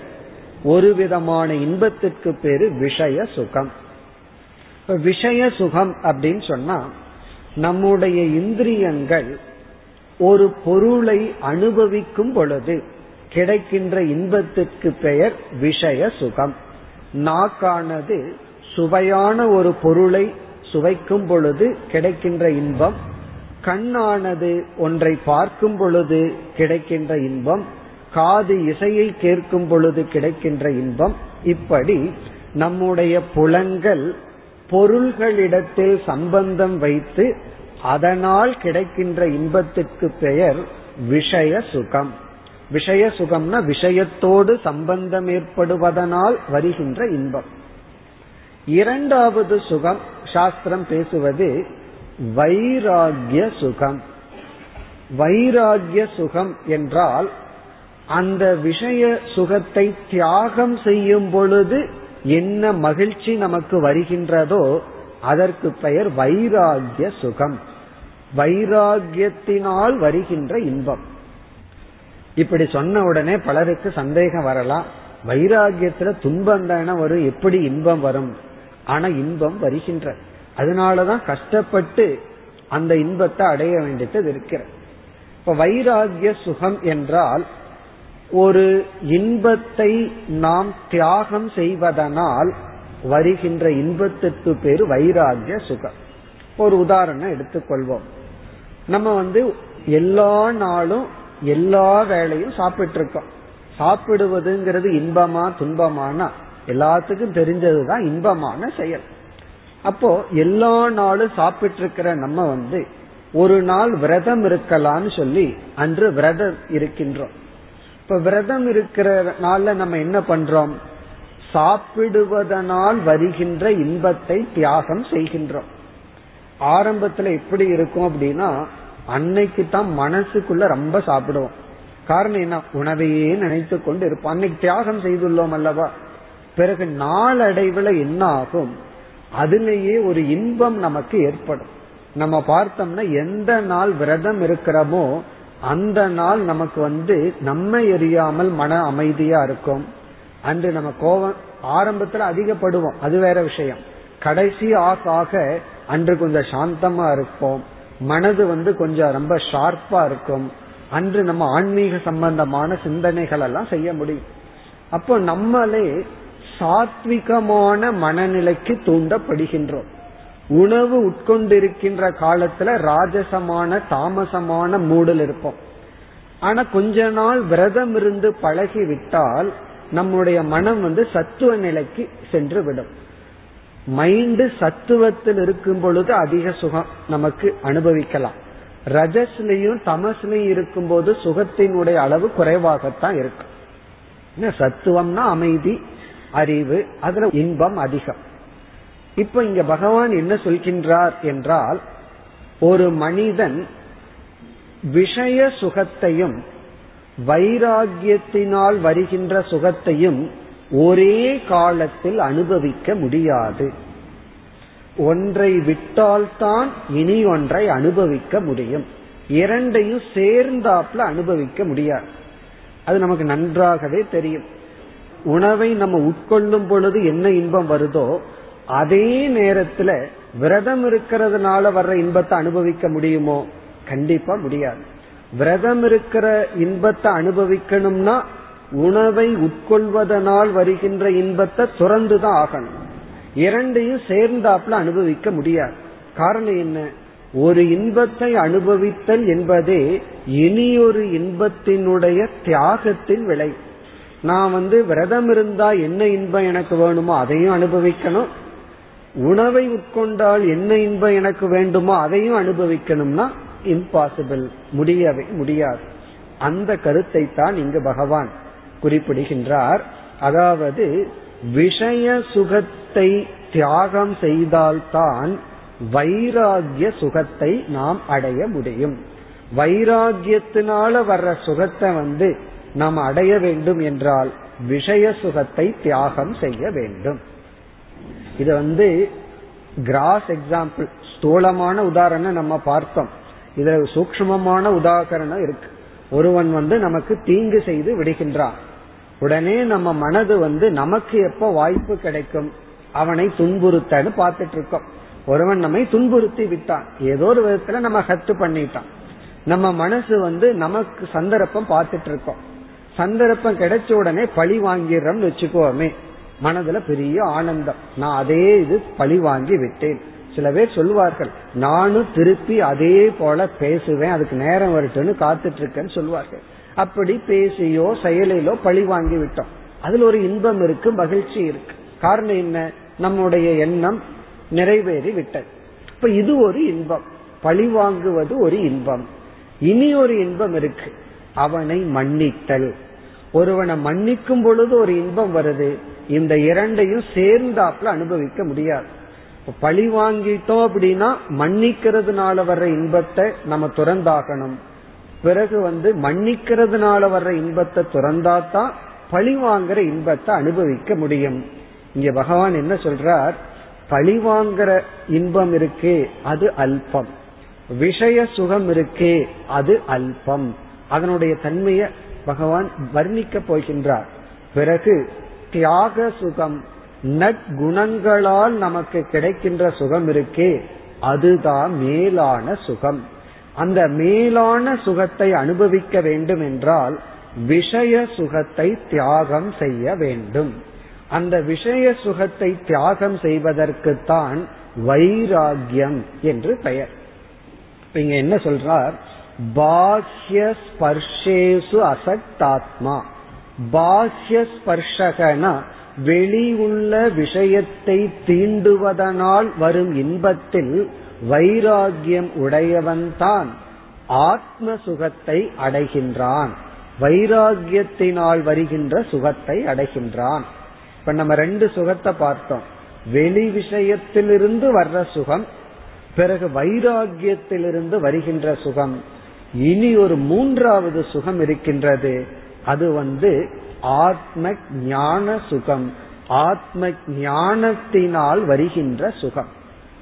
ஒரு விதமான இன்பத்திற்கு பேரு விஷய சுகம். விஷய சுகம் அப்படின்னு சொன்னா நம்முடைய இந்திரியங்கள் ஒரு பொருளை அனுபவிக்கும் பொழுது கிடைக்கின்ற இன்பத்திற்கு பெயர் விஷய சுகம். நாக்கானது சுவையான ஒரு பொருளை சுவைக்கும் பொழுது கிடைக்கின்ற இன்பம் கண்ணானது ஒன்றை பார்க்கும் பொழுது கிடைக்கின்ற இன்பம் காது இசையை கேட்கும் பொழுது கிடைக்கின்ற இன்பம். இப்படி நம்முடைய புலன்கள் பொருள்களிடத்தில் சம்பந்தம் வைத்து அதனால் கிடைக்கின்ற இன்பத்துக்கு பெயர் விஷய சுகம். விஷய சுகம்னா விஷயத்தோடு சம்பந்தம் ஏற்படுவதனால் வருகின்ற இன்பம். இரண்டாவது சுகம் சாஸ்திரம் பேசுவது வைராகிய சுகம். வைராகிய சுகம் என்றால் அந்த விஷய சுகத்தை தியாகம் செய்யும் பொழுது என்ன மகிழ்ச்சி நமக்கு வருகின்றதோ அதற்கு பெயர் வைராகிய சுகம். வைராகியத்தினால் வருகின்ற இன்பம். இப்படி சொன்ன உடனே பலருக்கு சந்தேகம் வரலாம். வைராகியத்துல துன்பம் தானே வரும் எப்படி இன்பம் வரும்? ஆனா இன்பம் வருகின்ற. அதனாலதான் கஷ்டப்பட்டு அந்த இன்பத்தை அடைய வேண்டியது இருக்கிற. இப்ப வைராகிய சுகம் என்றால் ஒரு இன்பத்தை நாம் தியாகம் செய்வதனால் வருகின்ற இன்பத்திற்கு பேரு வைராகிய சுகம். ஒரு உதாரணம் எடுத்துக்கொள்வோம். நம்ம வந்து எல்லா நாளும் எல்லா வேலையும் சாப்பிட்டு இருக்கோம் சாப்பிடுவதுங்கிறது இன்பமா துன்பமானா எல்லாத்துக்கும் தெரிஞ்சதுதான் இன்பமான செயல். அப்போ எல்லா நாளும் சாப்பிட்டு இருக்கிற நம்ம வந்து ஒரு நாள் விரதம் இருக்கலாம்னு சொல்லி அன்று விரதம் இருக்கின்றோம். இப்ப விரதம் இருக்கிற நாள்ல நம்ம என்ன பண்றோம்? சாப்பிடுவதனால் வருகின்ற இன்பத்தை தியாகம் செய்கின்றோம். ஆரம்பத்துல எப்படி இருக்கும் அப்படின்னா அன்னைக்கு தான் மனசுக்குள்ள ரொம்ப சாப்பிடுவோம். காரணம் என்ன? உணவையே நினைத்து கொண்டு இருப்போம். அன்னைக்கு தியாகம் செய்துள்ளோம் அல்லவா? பிறகு நாளடைவுல என்ன ஆகும் அதுலேயே ஒரு இன்பம் நமக்கு ஏற்படும். நம்ம பார்த்தோம்னா எந்த நாள் விரதம் இருக்கிறோமோ அந்த நாள் நமக்கு வந்து நம்ம எரியாமல் மன அமைதியா இருக்கும். அன்று நம்ம கோபம் ஆரம்பத்துல அதிகப்படுவோம். அது வேற விஷயம். கடைசி ஆக ஆக அன்று கொஞ்சம் சாந்தமா இருப்போம். மனது வந்து கொஞ்சம் ரொம்ப ஷார்ப்பா இருக்கும். அன்று நம்ம ஆன்மீக சம்பந்தமான சிந்தனைகள் எல்லாம் செய்ய முடியும். அப்போ நம்மளே சாத்விகமான மனநிலைக்கு தூண்டப்படுகின்றோம். உணவு உட்கொண்டிருக்கின்ற காலத்துல ராஜசமான தாமசமான மூடல் இருப்போம். ஆனா கொஞ்ச நாள் விரதம் இருந்து பழகி விட்டால் நம்முடைய மனம் வந்து சத்துவ நிலைக்கு சென்று விடும். மைண்டு சத்துவத்தில் இருக்கும் பொழுது அதிக சுகம் நமக்கு அனுபவிக்கலாம். ரஜஸ்லயும் தமஸ்லயும் இருக்கும் போது சுகத்தினுடைய அளவு குறைவாகத்தான் இருக்கும். சத்துவம்னா அமைதி அறிவு அதுல இன்பம் அதிகம். இப்ப இங்க பகவான் என்ன சொல்கின்றார் என்றால் ஒரு மனிதன் விஷய சுகத்தையும் வைராகியத்தினால் வருகின்ற சுகத்தையும் ஒரே காலத்தில் அனுபவிக்க முடியாது. ஒன்றை விட்டால்தான் இனி ஒன்றை அனுபவிக்க முடியும். இரண்டையும் சேர்ந்தாப்ல அனுபவிக்க முடியாது. அது நமக்கு நன்றாகவே தெரியும். உணவை நம்ம உட்கொள்ளும் பொழுது என்ன இன்பம் வருதோ அதே நேரத்துல விரதம் இருக்கிறதுனால வர்ற இன்பத்தை அனுபவிக்க முடியுமோ? கண்டிப்பா முடியாது. விரதம் இருக்கிற இன்பத்தை அனுபவிக்கணும்னா உணவை உட்கொள்வதனால் வருகின்ற இன்பத்தை துறந்துதான் ஆகணும். இரண்டையும் சேர்ந்தாப்புல அனுபவிக்க முடியாது. காரணம் என்ன? ஒரு இன்பத்தை அனுபவித்தல் என்பதே இனியொரு இன்பத்தினுடைய தியாகத்தின் விளை நான் வந்து விரதம் இருந்தா என்ன இன்பம் எனக்கு வேணுமோ அதையும் அனுபவிக்கணும். உணவை உட்கொண்டால் என்ன இன்பம் எனக்கு வேண்டுமோ அதையும் அனுபவிக்கணும்னா இம்பாசிபிள் முடியவே முடியாது. அந்த கருத்தை தான் இங்கு பகவான் குறிப்பிடுகின்றார். அதாவது விஷய சுகத்தை தியாகம் செய்தால்தான் வைராகிய சுகத்தை நாம் அடைய முடியும். வைராகியத்தினால வர்ற சுகத்தை வந்து நாம் அடைய வேண்டும் என்றால் விஷய சுகத்தை தியாகம் செய்ய வேண்டும். இது வந்து கிராஸ் எக்ஸாம்பிள் ஸ்தூலமான உதாரணம் நம்ம பார்த்தோம். இதுல சூக்மமான உதாகரணம் இருக்கு. ஒருவன் வந்து நமக்கு தீங்கு செய்து விடுகின்றான். உடனே நம்ம மனது வந்து நமக்கு எப்ப வாய்ப்பு கிடைக்கும்? அவனை துன்புறுத்தன்னு பார்த்துட்டு இருக்கோம். ஒருவன் நம்மை துன்புறுத்தி விட்டான். ஏதோ ஒரு விதத்துல நம்ம ஹத்து பண்ணிட்டான். நம்ம மனசு வந்து நமக்கு சந்தர்ப்பம் பார்த்துட்டு இருக்கோம். சந்தர்ப்பம் கிடைச்ச உடனே பழி வாங்கிடுறோம்னு வச்சுக்கோமே. மனதுல பெரிய ஆனந்தம். நான் அதே இது பழி வாங்கி விட்டேன். சில பேர் சொல்வார்கள் நானும் திருப்பி அதே போல பேசுவேன். அதுக்கு நேரம் வரட்டும்னு காத்துட்டு இருக்கேன்னு சொல்வார்கள் அப்படி பேசியோ செயலிலோ பழி வாங்கி விட்டோம். அதுல ஒரு இன்பம் இருக்கு மகிழ்ச்சி இருக்கு. காரணம் என்ன? நம்முடைய எண்ணம் நிறைவேறி விட்டது. இப்ப இது ஒரு இன்பம். பழி வாங்குவது ஒரு இன்பம். இனி ஒரு இன்பம் இருக்கு. அவனை மன்னித்தல். ஒருவனை மன்னிக்கும் பொழுது ஒரு இன்பம் வருது. இந்த இரண்டையும் சேர்ந்தாப்புல அனுபவிக்க முடியாது. பழி வாங்கிட்டோம் அப்படின்னா மன்னிக்கிறதுனால வர்ற இன்பத்தை நம்ம துறந்தாகணும். பிறகு வந்து மன்னிக்கிறதுனால வர்ற இன்பத்தை துறந்தாதான் பழி வாங்குற இன்பத்தை அனுபவிக்க முடியும். இங்க பகவான் என்ன சொல்றார்? பழி வாங்குற இன்பம் இருக்கே அது அல்பம். விஷய சுகம் இருக்கே அது அல்பம். அதனுடைய தன்மையை பகவான் வர்ணிக்க போகின்றார். பிறகு தியாக சுகம் நற்குணங்களால் நமக்கு கிடைக்கின்ற சுகம் இருக்கே அதுதான் மேலான சுகம். அந்த மேலான சுகத்தை அனுபவிக்க வேண்டும் என்றால் விஷய சுகத்தை தியாகம் செய்ய வேண்டும். அந்த விஷய சுகத்தை தியாகம் செய்வதற்குத்தான் வைராகியம் என்று பெயர். இங்க என்ன சொல்றார்? பாஹ்ய ஸ்பர்ஷேசு அசக்தாத்மா. பாஹ்ய ஸ்பர்ஷகனா வெளி உள்ள விஷயத்தை தீண்டுவதனால் வரும் இன்பத்தில் வைராகியம் உடையவன்தான். ஆத்ம சுகத்தை அடைகின்றான். வைராகியத்தினால் வருகின்ற சுகத்தை அடைகின்றான். இப்ப நம்ம ரெண்டு சுகத்தை பார்த்தோம். வெளி விஷயத்திலிருந்து வர்ற சுகம் பிறகு வைராகியத்திலிருந்து வருகின்ற சுகம். இனி ஒரு மூன்றாவது சுகம் இருக்கின்றது. அது வந்து ஆத்ம ஞான சுகம் ஆத்ம ஞானத்தினால் வருகின்ற சுகம்.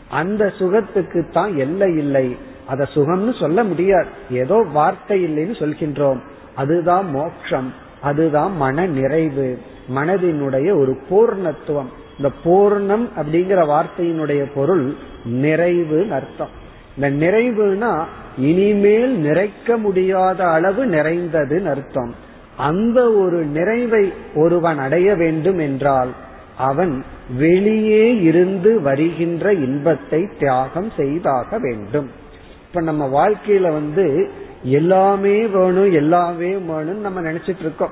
அந்த சுகத்துக்கு தான் எல்லை இல்லை. அத சுகம்னு சொல்ல முடியாது. ஏதோ வார்த்தை இல்லைன்னு சொல்கின்றோம். அதுதான் மோட்சம் அதுதான் மன நிறைவு. மனதினுடைய ஒரு பூர்ணத்துவம். இந்த பூர்ணம் அப்படிங்கிற வார்த்தையினுடைய பொருள் நிறைவு அர்த்தம். இந்த நிறைவுனா இனிமேல் நிறைக்க முடியாத அளவு நிறைந்ததுன்னு அர்த்தம். அந்த ஒரு நிறைவை ஒருவன் அடைய வேண்டும் என்றால் அவன் வெளியே இருந்து வருகின்ற இன்பத்தை தியாகம் செய்தாக வேண்டும். இப்ப நம்ம வாழ்க்கையில வந்து எல்லாமே வேணும் எல்லாமே வேணும்னு நம்ம நினைச்சிட்டு இருக்கோம்.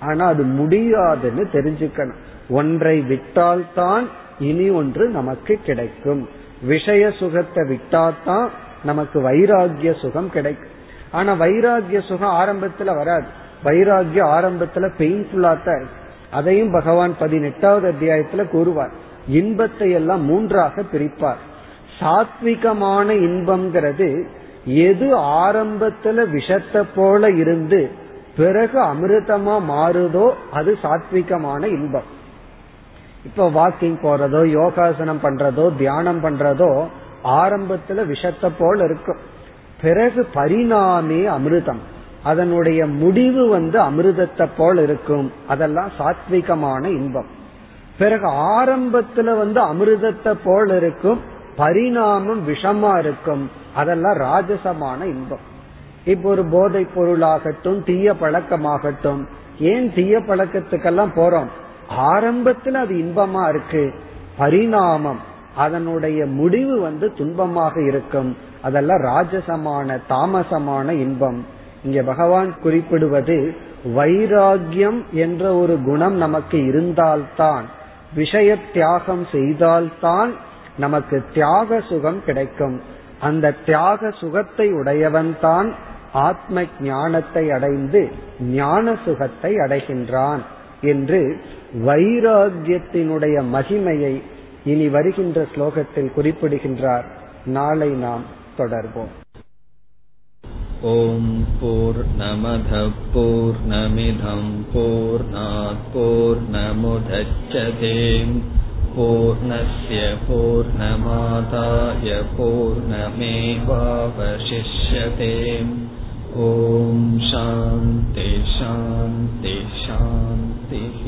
ஆனா அது முடியாதுன்னு தெரிஞ்சுக்கணும். ஒன்றை விட்டால்தான் இனி ஒன்று நமக்கு கிடைக்கும். விஷய சுகத்தை விட்டால்தான் நமக்கு வைராகிய சுகம் கிடைக்கும். ஆனா வைராகிய சுகம் ஆரம்பத்துல வராது. வைராகியம் ஆரம்பத்துல பெயின்ஃபுல்லா தான் இருக்கு. அதையும் பகவான் பதினெட்டாவது அத்தியாயத்துல கூறுவார். இன்பத்தை எல்லாம் மூன்றாக பிரிப்பார். சாத்விகமான இன்பம்ங்கிறது எது ஆரம்பத்துல விஷத்தை போல இருந்து பிறகு அமிர்தமா மாறுதோ அது சாத்விகமான இன்பம். இப்ப வாக்கிங் போறதோ யோகாசனம் பண்றதோ தியானம் பண்றதோ ஆரம்பத்துல விஷத்தை போல் இருக்கும். பிறகு பரிணாமே அமிர்தம். அதனுடைய முடிவு வந்து அமிர்தத்தை போல் இருக்கும். அதெல்லாம் சாத்விகமான இன்பம். பிறகு ஆரம்பத்துல வந்து அமிர்தத்தை போல் இருக்கும். பரிணாமம் விஷமா இருக்கும். அதெல்லாம் ராஜசமான இன்பம். இப்போ ஒரு போதை பொருளாகட்டும் தீய பழக்கமாகட்டும் ஏன் தீய பழக்கத்துக்கெல்லாம் போறோம்? ஆரம்பத்துல அது இன்பமா இருக்கு. பரிணாமம். அதனுடைய முடிவு வந்து துன்பமாக இருக்கும். அதெல்லாம் ராஜசமான தாமசமான இன்பம். இங்க பகவான் குறிப்பிடுவது வைராகியம் என்ற ஒரு குணம் நமக்கு இருந்தால்தான் விஷய தியாகம் செய்தால்தான் நமக்கு தியாக சுகம் கிடைக்கும். அந்த தியாக சுகத்தை உடையவன்தான் ஆத்ம ஞானத்தை அடைந்து ஞான சுகத்தை அடைகின்றான் என்று வைராகியத்தினுடைய மகிமையை இனி வருகின்ற ஸ்லோகத்தில் குறிப்பிடுகின்றார் நாளை நாம் தொடர்வோம் ॐ पूर्णमधः पूर्णमिधं पूर्णात् पूर्णमुदच्छते पूर्णस्य पूर्णमादाय पूर्णमेवावशिष्यते ॐ शान्ति शान्ति शान्तिः